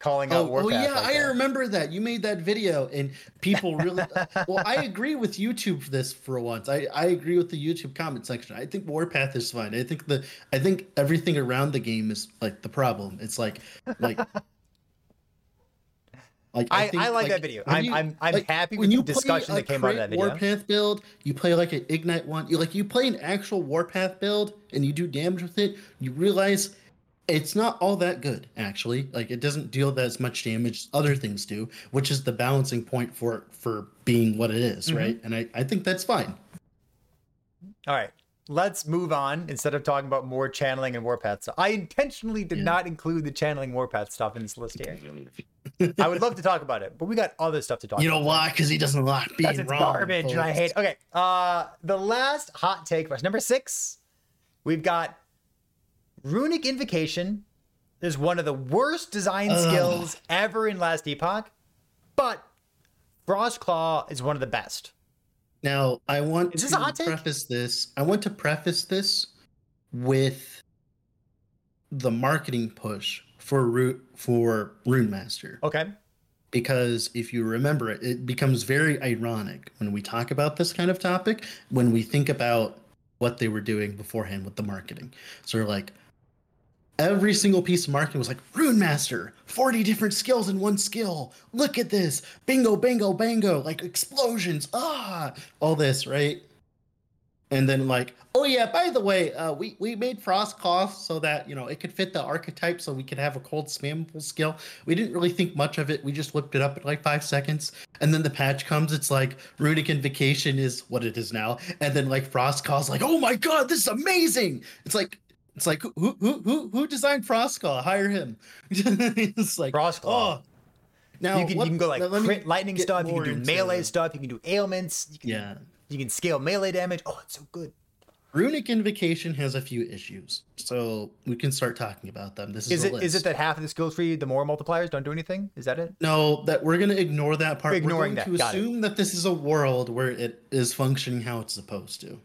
calling Oh, out Warpath. well, yeah, like I that. remember that. You made that video, and people really. well, I agree with YouTube for this for once. I, I agree with the YouTube comment section. I think Warpath is fine. I think the I think everything around the game is like the problem. It's like like. Like I, think, I like, that video. I'm, you- I'm, I'm like, happy with the discussion that came out of that video. Warpath build, you play like an ignite one. You like you play an actual Warpath build and you do damage with it. You realize it's not all that good actually. Like it doesn't deal that as much damage as other things do, which is the balancing point for for being what it is, Mhm. right? And I I think that's fine. All right, let's move on instead of talking about more channeling and Warpath stuff. I intentionally did Yeah. not include the channeling Warpath stuff in this list here. I would love to talk about it, but we got other stuff to talk about. You know about. why? Because he doesn't like being That's it's wrong. garbage, and I hate. Okay, uh, the last hot take for us, number six, we've got Runic Invocation is one of the worst design Ugh. skills ever in Last Epoch, but Frostclaw is one of the best. Now, I want Is to preface this. I want to preface this with the marketing push for root for Rune Master. Okay. because if you remember it, it becomes very ironic when we talk about this kind of topic when we think about what they were doing beforehand with the marketing. So we're like, every single piece of marketing was like, Rune Master, 40 different skills in one skill. Look at this. Bingo, bingo, bango, like explosions. Ah, all this, right? And then like, oh yeah, by the way, uh, we we made Frost Claw so that you know it could fit the archetype, so we could have a cold spammable skill. We didn't really think much of it. We just whipped it up in like five seconds, and then the patch comes. It's like runic invocation is what it is now, and then like Frost Claw's like, oh my god, this is amazing. It's like it's like who who who who designed Frost Claw? Hire him. it's like Frostclaw. oh. Now you can what- you can go like crit lightning stuff. You can do melee stuff. You can do ailments. You can, Yeah. You can scale melee damage. Oh, it's so good. Runic Invocation has a few issues, so we can start talking about them. This is, Is it list. is it that half of the skill tree, the more multipliers don't do anything? Is that it? no that we're going to ignore that part? Ignoring we're that, going got to it. assume that this is a world where it is functioning how it's supposed to.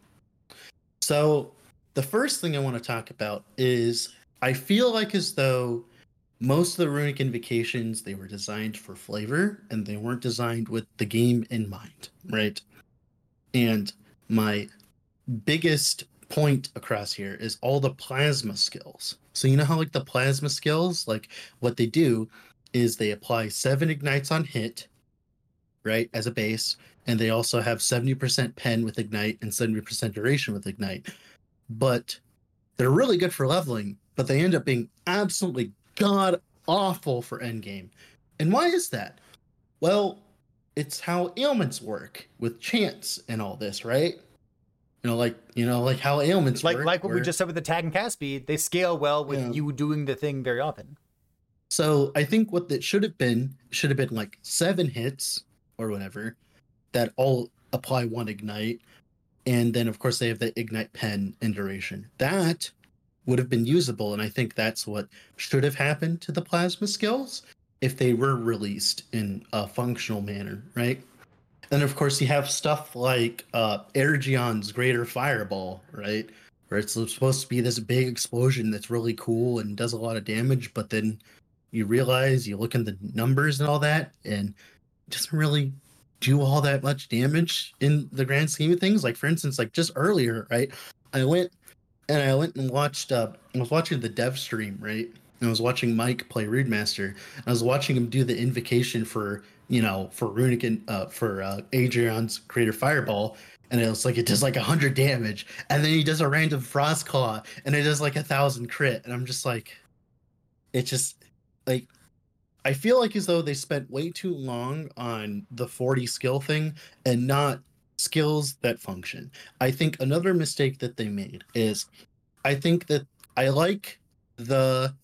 So the first thing I want to talk about is I feel like as though most of the runic invocations they were designed for flavor and they weren't designed with the game in mind, right? And my biggest point across here is all the plasma skills. So you know how like the plasma skills, like what they do is they apply seven ignites on hit, right, as a base, and they also have 70% pen with ignite and 70% duration with ignite. But they're really good for leveling, but they end up being absolutely god awful for endgame. And why is that? Well, it's how ailments work with chance and all this, right? You know, like you know, like how ailments Like work. like what we just said with the tag and cast speed, they scale well with Yeah. you doing the thing very often. So I think what that should have been should have been like seven hits or whatever that all apply one ignite, and then of course they have the ignite pen and duration. That would have been usable, and I think that's what should have happened to the plasma skills if they were released in a functional manner, right? And of course you have stuff like uh Ergion's Greater Fireball, right? Where it's supposed to be this big explosion that's really cool and does a lot of damage, but then you realize you look at the numbers and all that and it doesn't really do all that much damage in the grand scheme of things? Like for instance like just earlier right i went and i went and watched uh i was watching the dev stream right? And i was watching mike play Rune Master i was watching him do the invocation for you know for runic and uh for uh adrian's Greater Fireball. And it was like it does like a hundred damage. And then he does a random frost claw and it does like a thousand crit. And i'm just like it just like I feel like as though they spent way too long on the 40 skill thing and not skills that function. I think another mistake that they made is I think that I like the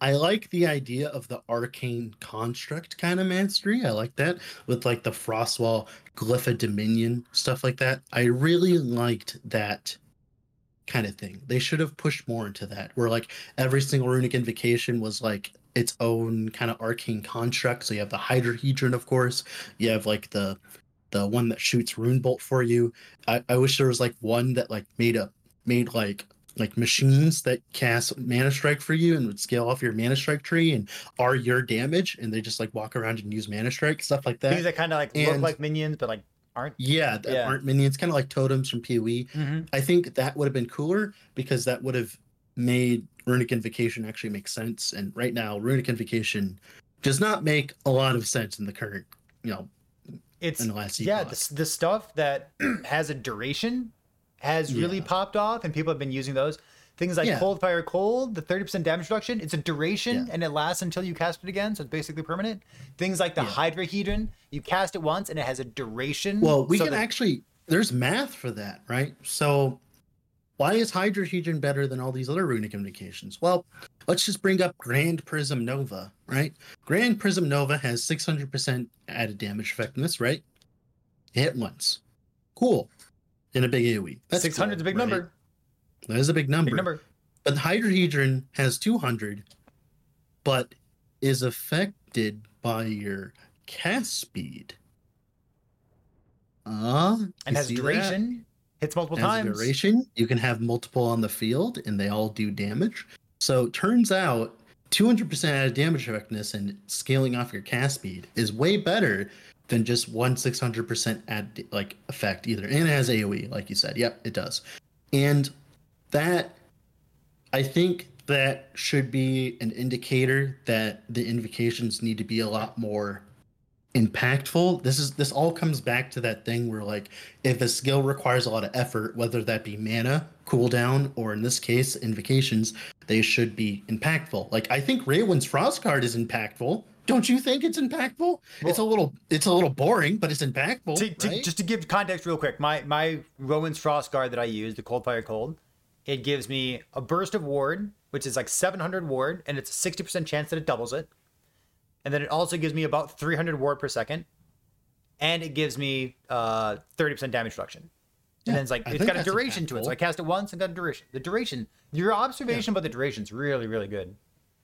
I like the idea of the arcane construct kind of mastery. I like that with like the Frostwall, Glyph of Dominion, stuff like that. I really liked that kind of thing. They should have pushed more into that, where like every single runic invocation was like its own kind of arcane construct. So you have the Hydrohedron, of course. You have like the the one that shoots rune bolt for you. I, I wish there was like one that like made a made like like machines that cast mana strike for you and would scale off your mana strike tree and are your damage and they just like walk around and use mana strike stuff like that. Things that. kind of like look like minions, but like aren't. Yeah, that Yeah. aren't minions, kind of like totems from PoE. Mhm. I think that would have been cooler because that would have made Runic Invocation actually make sense. And right now, Runic Invocation does not make a lot of sense in the current, you know, It's in the last yeah, the, the stuff that has a duration has really Yeah. popped off, and people have been using those. Things like Yeah. cold fire cold, the thirty percent damage reduction. It's a duration, Yeah. and it lasts until you cast it again, so it's basically permanent. Things like the Yeah. Hydrohedron, you cast it once, and it has a duration. Well, we so can that- actually there's math for that, right? So why is Hydrohedron better than all these other runic invocations? Well, let's just bring up Grand Prism Nova, right? Grand Prism Nova has 600% added damage effectiveness, right? Hit once. Cool. In a big AoE. That's six hundred is a big right? number. That is a big number. Big number. But Hydrohedron has 200, but is affected by your cast speed. Uh, and has see that? Hits multiple Has times. duration. You can have multiple on the field, and they all do damage. So turns out, 200% added damage effectiveness and scaling off your cast speed is way better than just one 600% add like effect either. And it has AOE, like you said. Yep, it does. And that, I think that should be an indicator that the invocations need to be a lot more impactful this is this all comes back to that thing where like if a skill requires a lot of effort whether that be mana cooldown or in this case invocations they should be impactful like i think Rowan's frost guard is impactful don't you think it's impactful it's a little it's a little boring but it's impactful To, to- right? Just to give context real quick, my my Rowan's Frost Guard that I use, the Cold Fire Cold, it gives me a burst of ward, which is like 700 ward, and it's a 60% chance that it doubles it. And then it also gives me about 300 ward per second, and it gives me uh 30% damage reduction. Yeah, and then it's like I it's got a duration to it, so I cast it once and got a duration. The duration, your observation about the duration is really really good.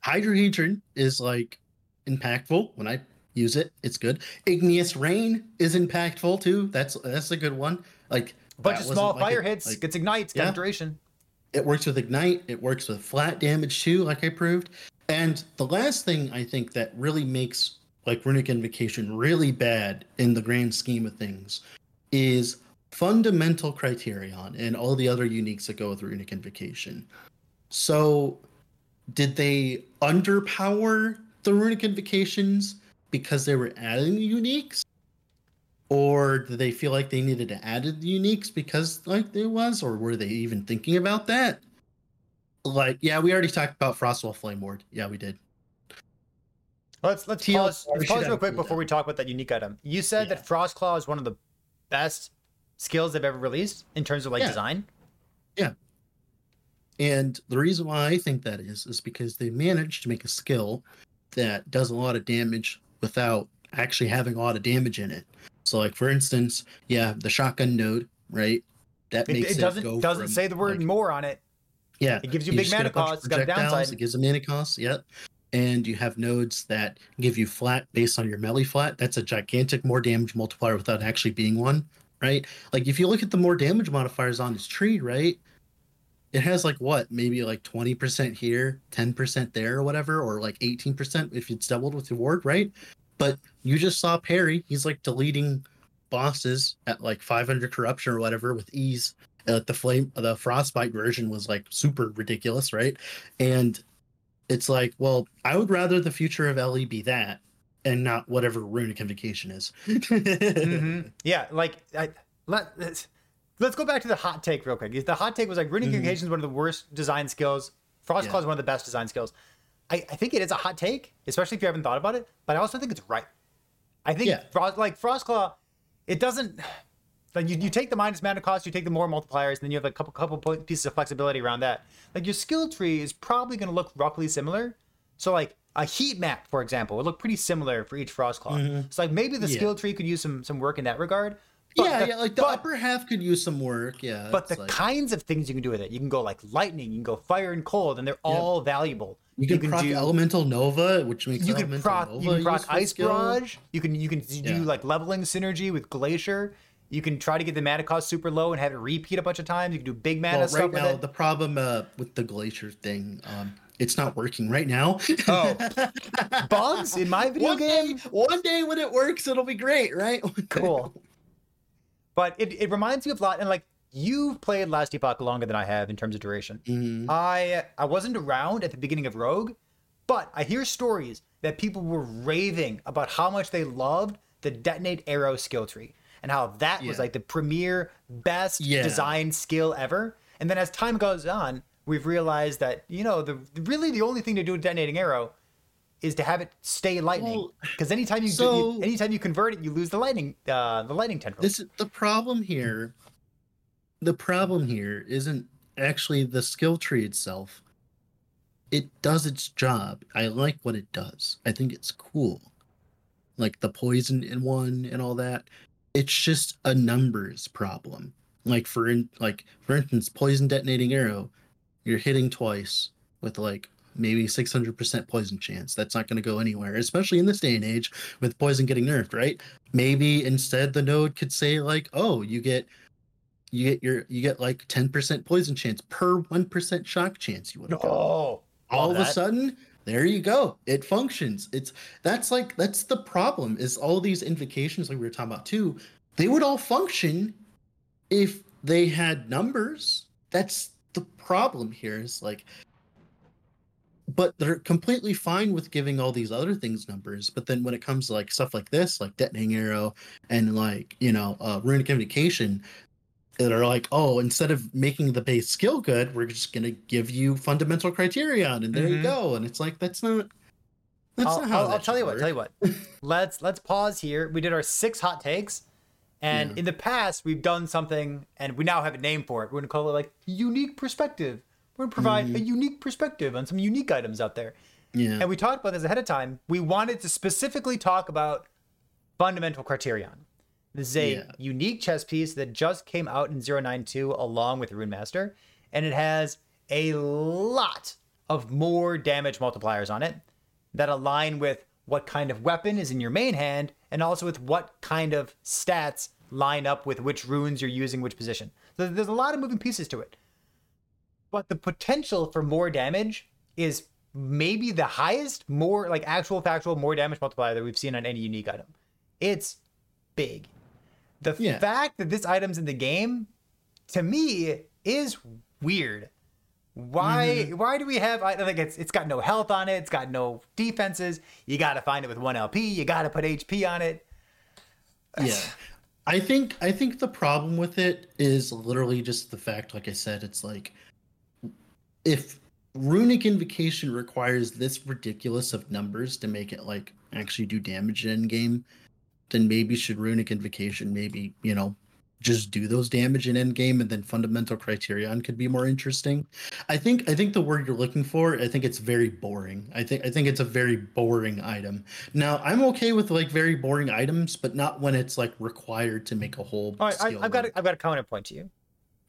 Hydrohedron is like impactful when I use it. It's good. Igneous Rain is impactful too. That's that's a good one. Like A bunch of small like fire it- hits, like, gets ignites, got yeah. a duration. it works with ignite. It works with flat damage too, like I proved. And the last thing I think that really makes like Runic Invocation really bad in the grand scheme of things is fundamental criterion and all the other uniques that go with Runic Invocation. So, did they underpower the Runic Invocations because they were adding uniques? Or did they feel like they needed to add the uniques because like there was, or were they even thinking about that? Like, yeah, we already talked about Frostwall Flame Ward. Yeah, we did. Let's let's TL pause, let's pause real quick before we talk about that unique item. You said Yeah. that Frost Claw is one of the best skills they've ever released in terms of like Yeah. design. Yeah. And the reason why I think that is is because they managed to make a skill that does a lot of damage without actually having a lot of damage in it. So, like for instance, yeah, the shotgun node, right? That makes it it, doesn't go doesn't from, say the word like, more on it. Yeah, It gives you, you big mana a bunch of cost. It's got a downside. It gives a mana cost. Yep. And you have nodes that give you flat based on your melee flat. That's a gigantic more damage multiplier without actually being one, right? Like if you look at the more damage modifiers on this tree, right? It has like what, maybe like 20% here, 10% there, or whatever, or like 18% if it's doubled with your ward, right? But you just saw Perry, he's like deleting bosses at like 500 corruption or whatever with ease. Uh, the flame, the frostbite version was like super ridiculous, right? And it's like, well, I would rather the future of LE be that and not whatever runic invocation is. Mhm. Yeah, like I, let, let's let's go back to the hot take real quick. The hot take was like runic Mhm. invocation is one of the worst design skills. Frost Yeah. Claw is one of the best design skills. I, I think it is a hot take, especially if you haven't thought about it. But I also think it's right. I think Yeah. Frost like Frost Claw, it doesn't like you, you take the minus mana cost, you take the more multipliers, and then you have a couple couple pieces of flexibility around that. Like your skill tree is probably going to look roughly similar. So like a heat map, for example, would look pretty similar for each Frost Claw. So like maybe the Mm-hmm. Yeah. skill tree could use some some work in that regard. But yeah, the- yeah, like the but- upper half could use some work. Yeah, but the like- kinds of things you can do with it, you can go like lightning, you can go fire and cold, and they're all valuable. you can, proc Elemental Nova, which makes you can Elemental proc Nova you can proc ice skill. barrage. You can you can Yeah. do like leveling synergy with glacier. You can try to get the mana cost super low and have it repeat a bunch of times. You can do big mana Well, stuff right with now it. the problem uh, with the glacier thing, um, it's not working right now. Oh. Bugs in my video one game. Day, one day when it works, it'll be great, right? cool. But it, it reminds me of a lot, and like you've played Last Epoch longer than I have in terms of duration. Mhm. I I wasn't around at the beginning of Rogue, but I hear stories that people were raving about how much they loved the detonate arrow skill tree and how that was like the premier best Yeah. design skill ever. And then as time goes on, we've realized that you know the really the only thing to do with detonating arrow is to have it stay lightning Well, because anytime you, so- you anytime you convert it you lose the lightning uh the lightning tendril This is the problem here. The problem here isn't actually the skill tree itself. It does its job. I like what it does. I think it's cool. Like the poison in one and all that. It's just a numbers problem. Like for in, like for instance, poison detonating arrow, you're hitting twice with like maybe 600% poison chance. That's not going to go anywhere, especially in this day and age with poison getting nerfed, right? Maybe instead the node could say like, "Oh, you get you get your you get like 10% poison chance per 1% shock chance you would have Oh, all of a sudden there you go. It functions. It's that's like that's the problem is all these invocations like we were talking about too they would all function if they had numbers. That's the problem here is like but they're completely fine with giving all these other things numbers. But then when it comes to like stuff like this like detonating arrow and like you know uh runic invocation that are like, oh, instead of making the base skill good, we're just gonna give you fundamental criterion, and there you Mhm. go. And it's like that's not. That's I'll, not how I'll, I'll tell you what. Tell you what. let's let's pause here. We did our six hot takes, and Yeah. in the past we've done something, and we now have a name for it. We're gonna call it like unique perspective. We're gonna provide Mm-hmm. a unique perspective on some unique items out there. Yeah, And we talked about this ahead of time. We wanted to specifically talk about fundamental criterion. This is a Yeah. unique chess piece that just came out in 092 along with Rune Master, and it has a lot of more damage multipliers on it that align with what kind of weapon is in your main hand and also with what kind of stats line up with which runes you're using which position. So there's a lot of moving pieces to it. But the potential for more damage is maybe the highest, more like actual factual, more damage multiplier that we've seen on any unique item. It's big. The Yeah. fact that this item's in the game, to me, is weird. Why? Mm-hmm. Why do we have? I think it's it's got no health on it. It's got no defenses. You got to find it with one LP. You got to put HP on it. yeah. I think I think the problem with it is literally just the fact, like I said, it's like if runic invocation requires this ridiculous of numbers to make it like actually do damage in game, then maybe should runic invocation maybe you know just do those damage in end game and then fundamental criterion could be more interesting. I think i think the word you're looking for i think it's very boring. I think i think it's a very boring item. Now i'm okay with like very boring items but not when it's like required to make a whole All right, I, I've got a, I've got a counterpoint to you.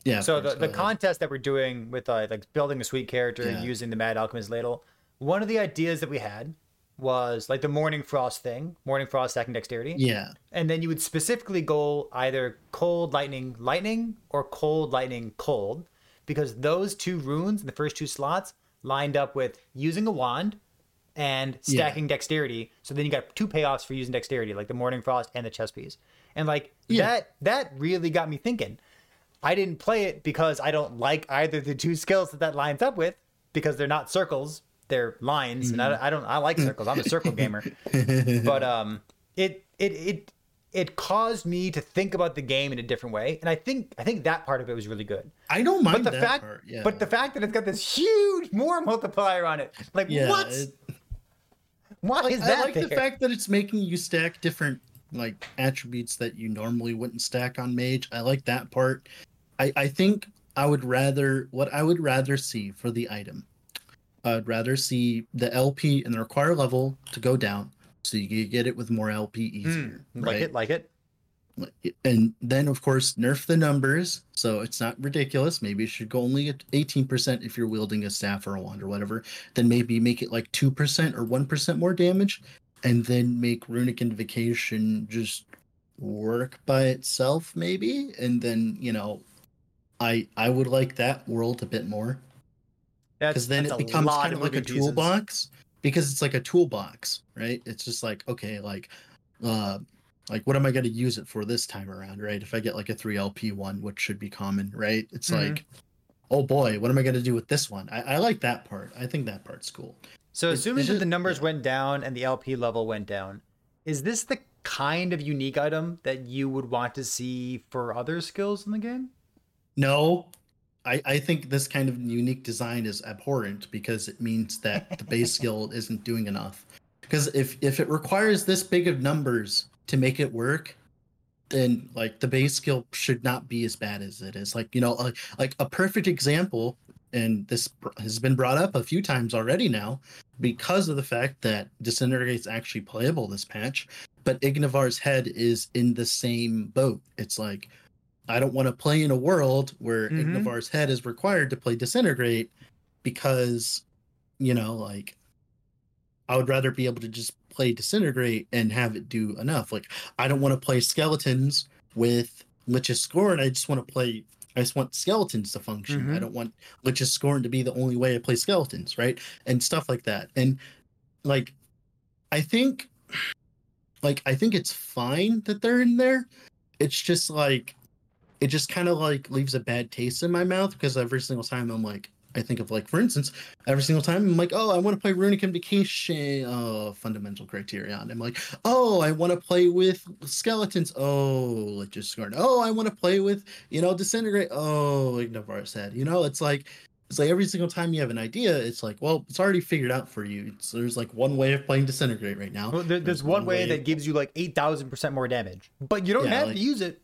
yeah so course, the, the contest that we're doing with uh, like building a sweet character Yeah. using the Mad Alchemist ladle, one of the ideas that we had was like the Morning Frost thing, Morning Frost stacking dexterity. yeah and then you would specifically go either cold lightning lightning or cold lightning cold because those two runes in the first two slots lined up with using a wand and Yeah. stacking dexterity so then you got two payoffs for using dexterity like the morning frost and the chess piece and like Yeah. that that really got me thinking i didn't play it because i don't like either the two skills that that lines up with because they're not circles they're lines and I, I don't i like circles i'm a circle gamer but um it it it it caused me to think about the game in a different way and i think i think that part of it was really good i don't mind but the fact part yeah but the fact that it's got this huge more multiplier on it like yeah what it- what like, is that I like the fact that it's making you stack different like attributes that you normally wouldn't stack on mage. I like that part. I I think I would rather what I would rather see for the item. I'd rather see the LP and the require level to go down so you can get it with more LP easier. Hmm, like right? it like it and then of course nerf the numbers so it's not ridiculous maybe it should go only at 18% if you're wielding a staff or a wand or whatever then maybe make it like 2% or 1% more damage and then make runic invocation just work by itself maybe and then you know i i would like that world a bit more because then it becomes kind of like a toolbox because it's like a toolbox right? It's just like okay like uh like what am i going to use it for this time around right? If i get like a 3lp one which should be common right? It's Mhm. like oh boy what am i going to do with this one? I, I like that part. I think that part's cool. So It- assuming that the numbers yeah. went down and the lp level went down is this the kind of unique item that you would want to see for other skills in the game? No I, I think this kind of unique design is abhorrent because it means that the base skill isn't doing enough. Because if if it requires this big of numbers to make it work, then like the base skill should not be as bad as it is. Like you know, like, like a perfect example, and this has been brought up a few times already now, because of the fact that Disintegrate's actually playable this patch, but Ignivar's head is in the same boat. It's like I don't want to play in a world where Mhm. Ignivar's head is required to play Disintegrate because you know, like I would rather be able to just play disintegrate and have it do enough. Like I don't want to play skeletons with Lich's Scorn. I just want to play I just want skeletons to function. Mhm. I don't want Lich's Scorn to be the only way I play skeletons, right? And stuff like that. And like I think like I think it's fine that they're in there. It's just like it just kind of like leaves a bad taste in my mouth because every single time I'm like I think of like for instance every single time I'm like oh I want to play runic invocation oh fundamental criterion I'm like oh I want to play with skeletons. Oh Lich's Scorn. Oh I want to play with you know disintegrate. Oh like Navarre said you know it's like it's like every single time you have an idea it's like well it's already figured out for you. So there's like one way of playing disintegrate right now. Well, there, there's one way that gives you like eight thousand percent more damage, but you don't Yeah, have like- to use it.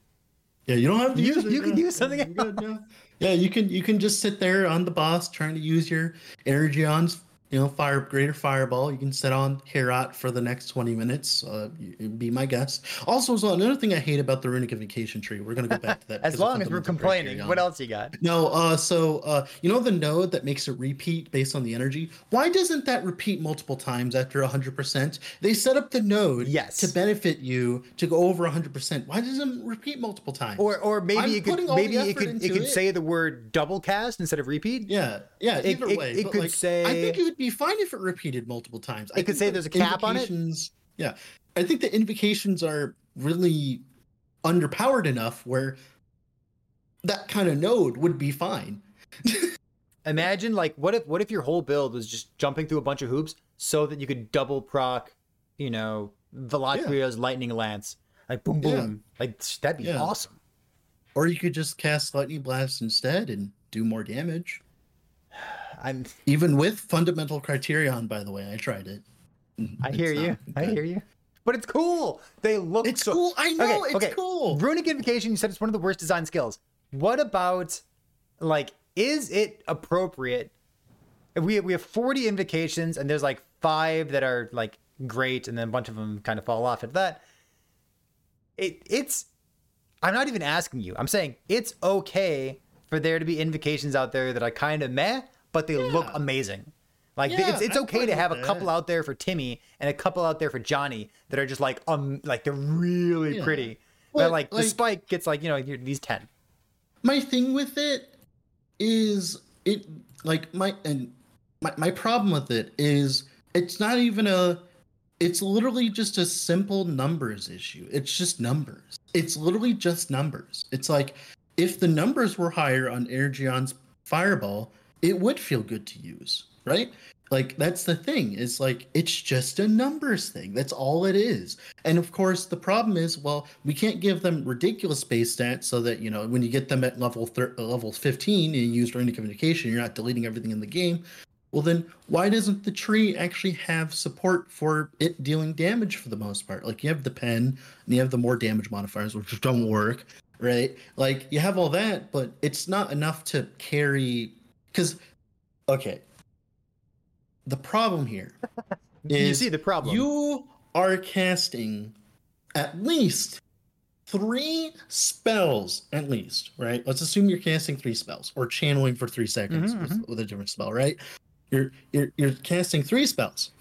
Yeah, you don't have to You- use it. you can yeah. use something You're good, yeah. yeah, you can you can just sit there on the boss trying to use your energy on you know fire greater fireball. You can sit on Herat for the next twenty minutes. Uh, you- be my guest. Also, so another thing I hate about the runic invocation tree. We're gonna go back to that. As long as we're complaining, what else you got? No, uh, so uh, you know the node that makes it repeat based on the energy. Why doesn't that repeat multiple times after hundred percent? They set up the node Yes. to benefit you to go over hundred percent. Why doesn't it repeat multiple times? Or or maybe I'm it could putting all the maybe it could it could it. say the word double cast instead of repeat. yeah, yeah. It- Either it- way, it but, could like, I say- think it would be fine if it repeated multiple times. I It could say there's a cap on it? Yeah, I think the invocations are really underpowered enough where that kind of node would be fine. Imagine like what if what if your whole build was just jumping through a bunch of hoops so that you could double proc, you know, Velocria's lightning lance. Like boom Yeah. boom. Like that'd be Yeah. awesome. Or you could just cast lightning blast instead and do more damage. I'm Even with fundamental criterion, by the way, I tried it. Mm-hmm. I It's hear not you. I hear you. But it's cool. They look It's so cool. I know Okay, it's okay. cool. Runic invocation, you said it's one of the worst design skills. What about like is it appropriate? If we we have 40 invocations and there's like five that are like great and then a bunch of them kind of fall off at that. It it's I'm not even asking you. I'm saying it's okay for there to be invocations out there that are kind of meh, but they look amazing. Like Yeah, it's it's okay to have a couple that. out there for Timmy and a couple out there for Johnny that are just like um like they're really Yeah. pretty. Well, but like, the spike gets like you know these ten. my thing with it is it like my and my, my problem with it is it's not even a it's literally just a simple numbers issue it's just numbers it's literally just numbers it's like if the numbers were higher on Ergion's fireball it would feel good to use right? Like that's the thing is like it's just a numbers thing that's all it is. And of course the problem is well we can't give them ridiculous base stats so that you know when you get them at level thir- uh, level 15 and you use runic communication you're not deleting everything in the game well then why doesn't the tree actually have support for it dealing damage for the most part? Like you have the pen and you have the more damage modifiers which don't work right? Like you have all that but it's not enough to carry because okay the problem here you see the problem. you are casting at least three spells, at least, right? Let's assume you're casting three spells or channeling for three seconds Mhm, with, with a different spell, right? You're you're you're casting three spells.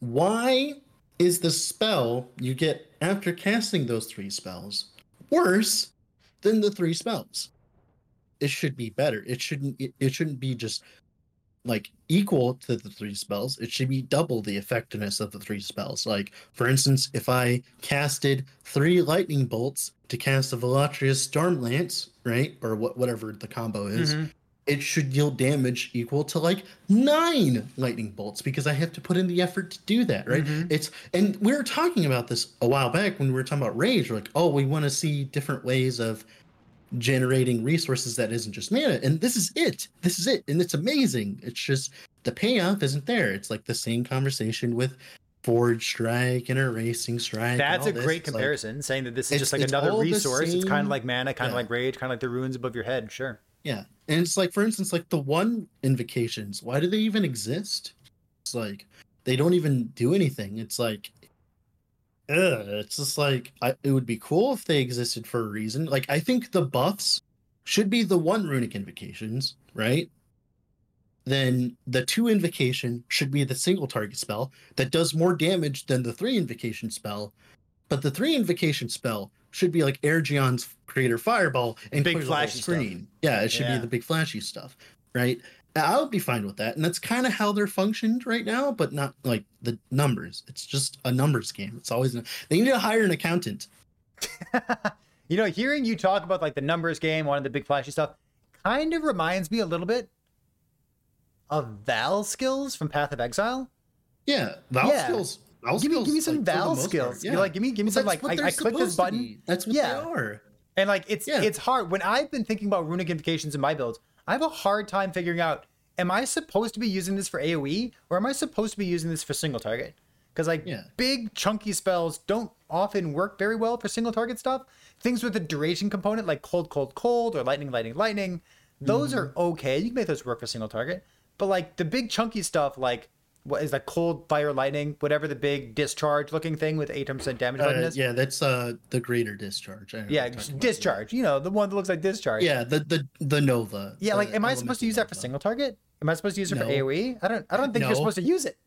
Why is the spell you get after casting those three spells worse than the three spells? It should be better. It shouldn't. It, it shouldn't be just like equal to the three spells. It should be double the effectiveness of the three spells. Like for instance, if I casted three lightning bolts to cast a Velatria's Storm Lance, right, or what whatever the combo is, Mhm. it should deal damage equal to like nine lightning bolts because I have to put in the effort to do that, right? Mhm. It's and we were talking about this a while back when we were talking about rage. We're like, oh, we want to see different ways of generating resources that isn't just mana, and this is it. This is it, and it's amazing. It's just the payoff isn't there. It's like the same conversation with Forge Strike and Erasing Strike. That's a this. great It's like, comparison, saying that this is just like another resource. It's kind of like mana, kind of like rage, kind of like the runes above your head. Sure. Yeah. And it's like, for instance, like the one invocations, why do they even exist? It's like they don't even do anything. It's like, ugh, it's just like, I, it would be cool if they existed for a reason. Like, I think the buffs should be the one runic invocations, right? then the two invocation should be the single target spell that does more damage than the three invocation spell. But the three invocation spell should be like Airgeon's greater fireball and Big clear the whole flashy stuff. screen. Yeah, it should Yeah. be the big flashy stuff, right? I would be fine with that, and that's kind of how they're functioned right now, but not like the numbers. It's just a numbers game. It's always they need to hire an accountant. you know, hearing you talk about like the numbers game, one of the big flashy stuff, kind of reminds me a little bit of Val skills from Path of Exile. Yeah, Val Yeah. skills. Val give me, skills, give me some like, Val skills. You're like, give me, give me Well, some like, I, I click this button. That's what Yeah. they are. and like it's Yeah. it's hard. When I've been thinking about runic invocations in my builds, I have a hard time figuring out: am I supposed to be using this for AOE or am I supposed to be using this for single target? Because like Yeah. big chunky spells don't often work very well for single target stuff. Things with a duration component like cold, cold, cold, or lightning, lightning, lightning, those are Mm-hmm. okay. You can make those work for single target. But like the big chunky stuff, like what is that cold, fire, lightning, whatever the big discharge looking thing with eight percent damage Uh, is. yeah, that's uh the greater discharge. I know what Yeah, you're talking about. discharge. You know, the one that looks like discharge. Yeah, the the the Nova. Yeah, the like, am I supposed to use that for single target? Am I supposed to use it for AOE? I don't. I don't think you're supposed to use it.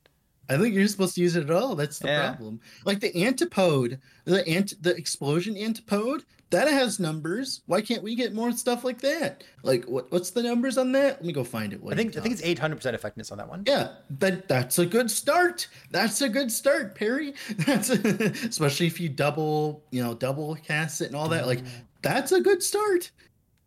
I think you're supposed to use it at all. That's the Yeah. problem. Like the antipode, the ant, the explosion antipode, that has numbers. Why can't we get more stuff like that? Like what? What's the numbers on that? Let me go find it. I think. I think it's 800 percent effectiveness on that one. Yeah, that that's a good start. That's a good start, Perry. That's a, especially if you double, you know, double cast it and all that. Like that's a good start.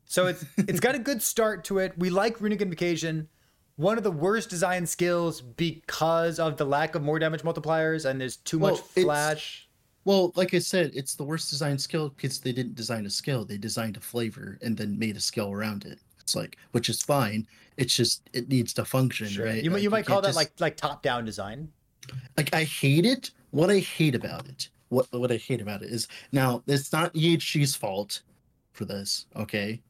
So it's it's got a good start to it. We like runic invocation. One of the worst design skills because of the lack of more damage multipliers and there's too much Well, it's- flash. Well, like I said, it's the worst design skill because they didn't design a skill. They designed a flavor and then made a skill around it. It's like, which is fine. It's just it needs to function, Sure. right? You, might- Like, you might call that just- like like top down design. like I hate it. What I hate about it, what what I hate about it is now it's not EHG's fault for this, okay?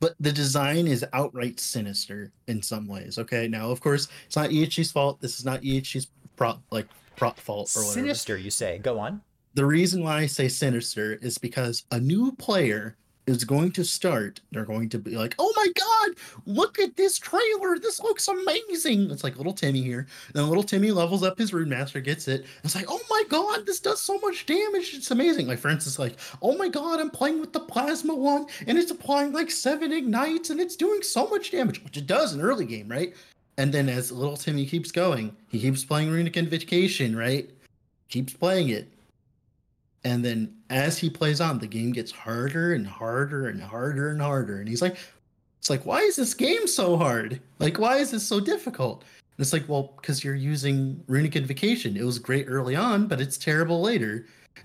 But the design is outright sinister in some ways. Okay, now of course it's not EHG's fault. This is not EHG's prop like prop fault or whatever. Sinister, you say. Go on. The reason why I say sinister is because a new player is going to start. They're going to be like, "Oh my god, look at this trailer! This looks amazing!" It's like little Timmy here. Then little Timmy levels up his rune master, gets it. It's like, "Oh my god, this does so much damage! It's amazing!" Like for instance, like, "Oh my god, I'm playing with the plasma one, and it's applying like seven ignites, and it's doing so much damage, which it does in early game, right?" And then as little Timmy keeps going, he keeps playing Runic Invocation, right? Keeps playing it. And then as he plays on, the game gets harder and harder and harder and harder. And he's like, it's like, why is this game so hard? Like, why is this so difficult? And it's like, well, because you're using Runic Invocation. It was great early on, but it's terrible later.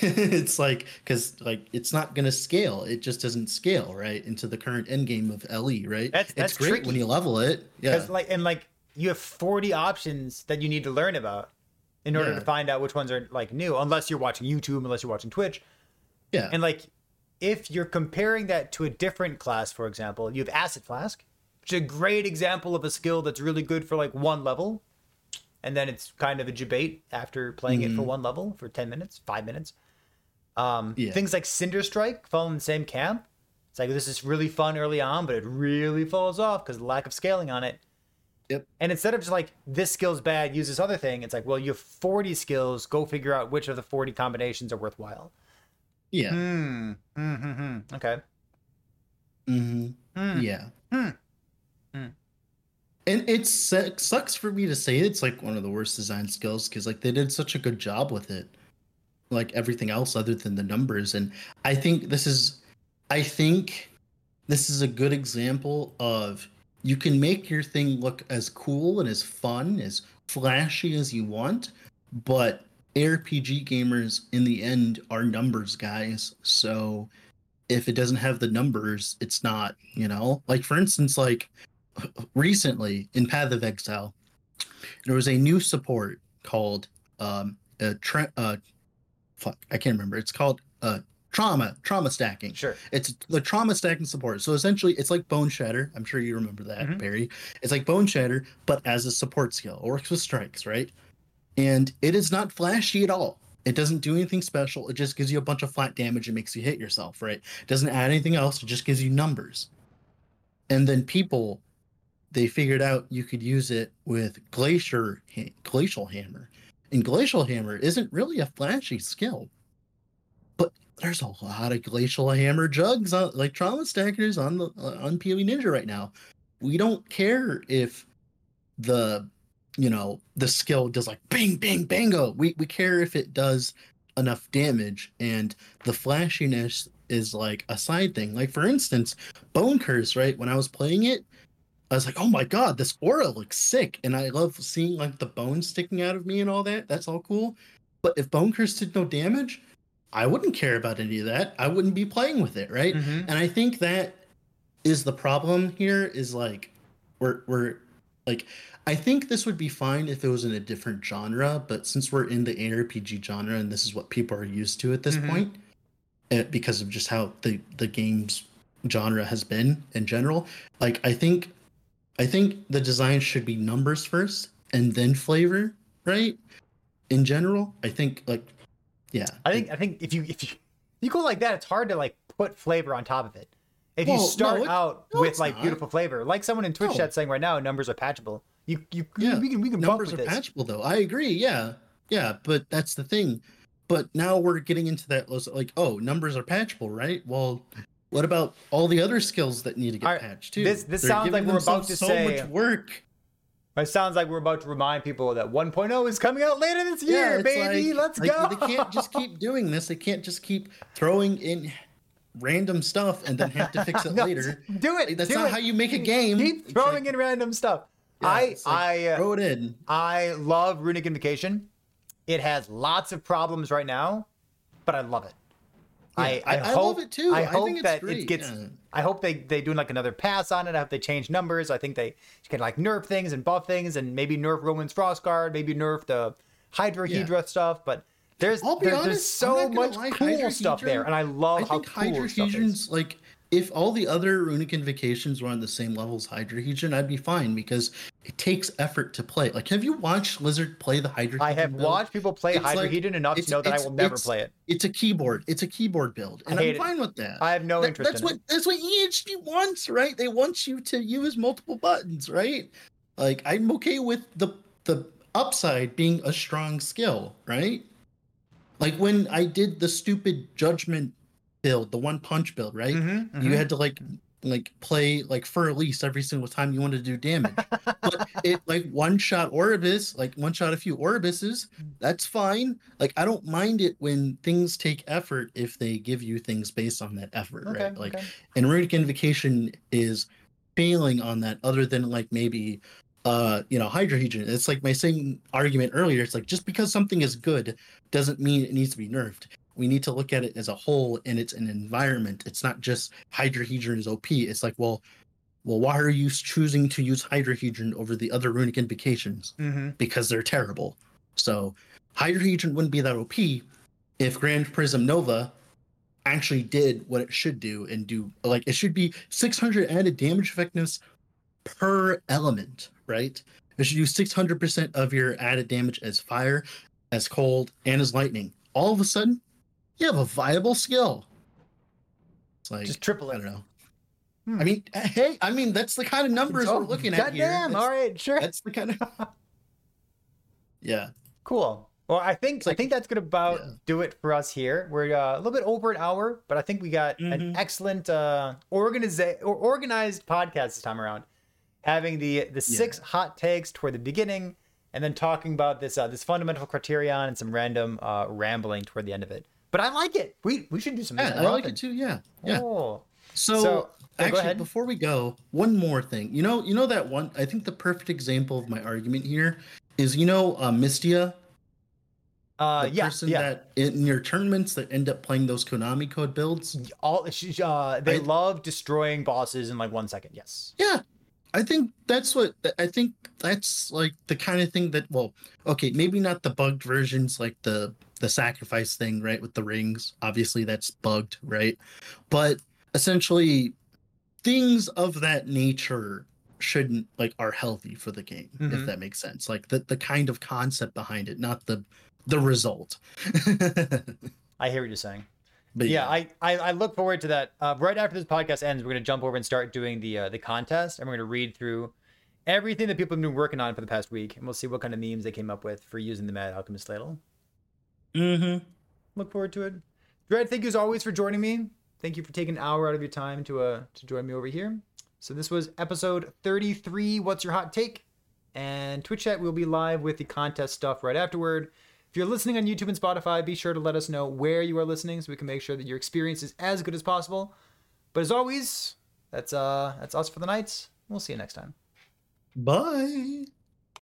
it's like, because like it's not gonna scale. It just doesn't scale, right? Into the current end game of LE, right? That's- that's it's great when you level it. Yeah. Like and like you have 40 options that you need to learn about in order Yeah. to find out which ones are like new, unless you're watching YouTube, unless you're watching Twitch. Yeah. And like if you're comparing that to a different class, for example, you have Acid Flask, which is a great example of a skill that's really good for like one level. And then it's kind of a debate after playing it for one level for 10 minutes, five minutes. Um, Yeah. Things like Cinder Strike fall in the same camp. It's like this is really fun early on, but it really falls off because of the lack of scaling on it. Yep. And instead of just like this skill's bad, use this other thing, it's like, well, you have 40 skills, go figure out which of the 40 combinations are worthwhile. Yeah. Hmm. Hmm. Okay. hmm Hmm. Yeah. Hmm. Hmm. And it sucks for me to say it's like one of the worst design skills because like they did such a good job with it, like everything else other than the numbers. And I think this is, I think this is a good example of you can make your thing look as cool and as fun as flashy as you want, but ARPG gamers in the end are numbers guys. So if it doesn't have the numbers, it's not, you know? Like for instance, like recently in Path of Exile, there was a new support called um a tra- uh fuck, I can't remember. It's called uh trauma trauma stacking. Sure. It's the trauma stacking support. So essentially, it's like Bone Shatter. I'm sure you remember that, Mhm. Perry. It's like Bone Shatter, but as a support skill. It works with strikes, right? And it is not flashy at all. It doesn't do anything special. It just gives you a bunch of flat damage and makes you hit yourself, right? It doesn't add anything else. It just gives you numbers. And then people they figured out you could use it with glacier glacial hammer and glacial hammer isn't really a flashy skill there's a lot of glacial hammer jugs on like trauma stackers on the uh, on poe ninja right now. We don't care if the you know the skill does like bing bing bango. We, we care if it does enough damage and the flashiness is like a side thing. Like for instance bone curse right? When i was playing it i was like oh my god this aura looks sick and i love seeing like the bones sticking out of me and all that. That's all cool. But if bone curse did no damage i wouldn't care about any of that i wouldn't be playing with it right Mhm. and i think that is the problem here is like we're we're like I think this would be fine if it was in a different genre, but since we're in the ARPG genre and this is what people are used to at this Mhm. point, uh, because of just how the the game's genre has been in general, like I think I think the design should be numbers first and then flavor, right? In general, I think like yeah. I think I think if you if you if you go like that, it's hard to like put flavor on top of it. If you Well, no, start it- out no, with like not. beautiful flavor, like someone in Twitch No. chat saying right now, numbers are patchable. You you Yeah, we can we can numbers are this. patchable though. I agree. Yeah, yeah, but that's the thing. But now we're getting into that like, oh, numbers are patchable, right? Well, what about all the other skills that need to get Alright, patched too? this- this They're sounds like we're about to so say- much work. It sounds like we're about to remind people that 1.0 is coming out later this year, it's baby. like- Let's like, go. They can't just keep doing this. They can't just keep throwing in random stuff and then have to fix it No, later. Do it. That's do not it. how you make a game. Keep throwing like- in random stuff. yeah, I I uh, throw it in. I love Runic Invocation. It has lots of problems right now, but I love it. I, Yeah, I, I- I hope, love it too. I I hope that it gets. yeah. I hope they they do like another pass on it. I hope they change numbers. I think they can like nerf things and buff things, and maybe nerf Rowan's Frost Guard, maybe nerf the Hydra Yeah. Hedra stuff. But there's there- there's honest, I'm so much cool Hydra stuff Hedra- there, and I love I how think cool Hydra. Hedron's like if all the other runic invocations were on the same level as Hydra Hedron, I'd be fine because it takes effort to play. Like, have you watched Lizard play the Hydra? I have build? watched people play It's Hydra like- enough to know that I will never play it. It's a keyboard. It's a keyboard build, and I'm it. fine with that. I have no That- interest that's in what it. that's what EHG wants, right? They want you to use multiple buttons, right? Like I'm okay with the the upside being a strong skill, right? Like when I did the stupid judgment build, the one punch build, right? Mhm, You mhm. had to like like play like for release every single time you wanted to do damage. but it like one shot Orobyss, like one shot a few Orobysses, that's fine. Like I don't mind it when things take effort if they give you things based on that effort, Okay, right? Like okay. and Runic Invocation is failing on that other than like maybe uh you know Hydra Hedron. It's like my same argument earlier. It's like just because something is good doesn't mean it needs to be nerfed. We need to look at it as a whole and it's an environment. It's not just Hydra Hedron is OP. It's like, well, well, why are you choosing to use Hydra Hedron over the other runic invocations? Mhm. Because they're terrible. So Hydra Hedron wouldn't be that OP if Grand Prism Nova actually did what it should do and do like it should be 600 added damage effectiveness per element, right? It should do 600% of your added damage as fire, as cold, and as lightning. All of a sudden, you have a viable skill. It's like Just triple I don't know. Hmm. I mean, hey, I mean that's the kind of numbers Oh, we're looking at here. Goddamn! All right, sure. that's the kind of yeah. Cool. Well, I think I think that's gonna about yeah. do it for us here. We're uh, a little bit over an hour, but I think we got an Mhm. excellent uh, organiza- or organized podcast this time around. Having the the six hot takes toward the beginning, and then talking about this uh, this fundamental criterion and some random uh, rambling toward the end of it. But I like it. We we should do some. Yeah, I like it too. Yeah, yeah. Oh. So, So, actually, before we go, one more thing. You know, you know that one. I think the perfect example of my argument here is you know uh, Mystia, Uh, the yeah, person yeah. that in your tournaments that end up playing those Konami code builds. All uh, they I- love destroying bosses in like one second. Yes. Yeah, I think that's what I think. That's like the kind of thing that. Well, okay, maybe not the bugged versions like the the sacrifice thing, right? With the rings. Obviously, that's bugged, right? But essentially, things of that nature shouldn't like are healthy for the game if Mhm. that makes sense like the, the kind of concept behind it not the the result I hear what you're saying. but yeah, I, I I look forward to that. Uh, right after this podcast ends, we're gonna jump over and start doing the uh, the contest, and we're gonna read through everything that people have been working on for the past week, and we'll see what kind of memes they came up with for using the Mad Alchemist ladle. Mm-hmm. Look forward to it. Dread, thank you as always for joining me. Thank you for taking an hour out of your time to uh to join me over here. So this was episode 33. What's your hot take? And Twitch chat will be live with the contest stuff right afterward. If you're listening on YouTube and Spotify, be sure to let us know where you are listening so we can make sure that your experience is as good as possible. But as always, that's uh that's us for the night. We'll see you next time. Bye.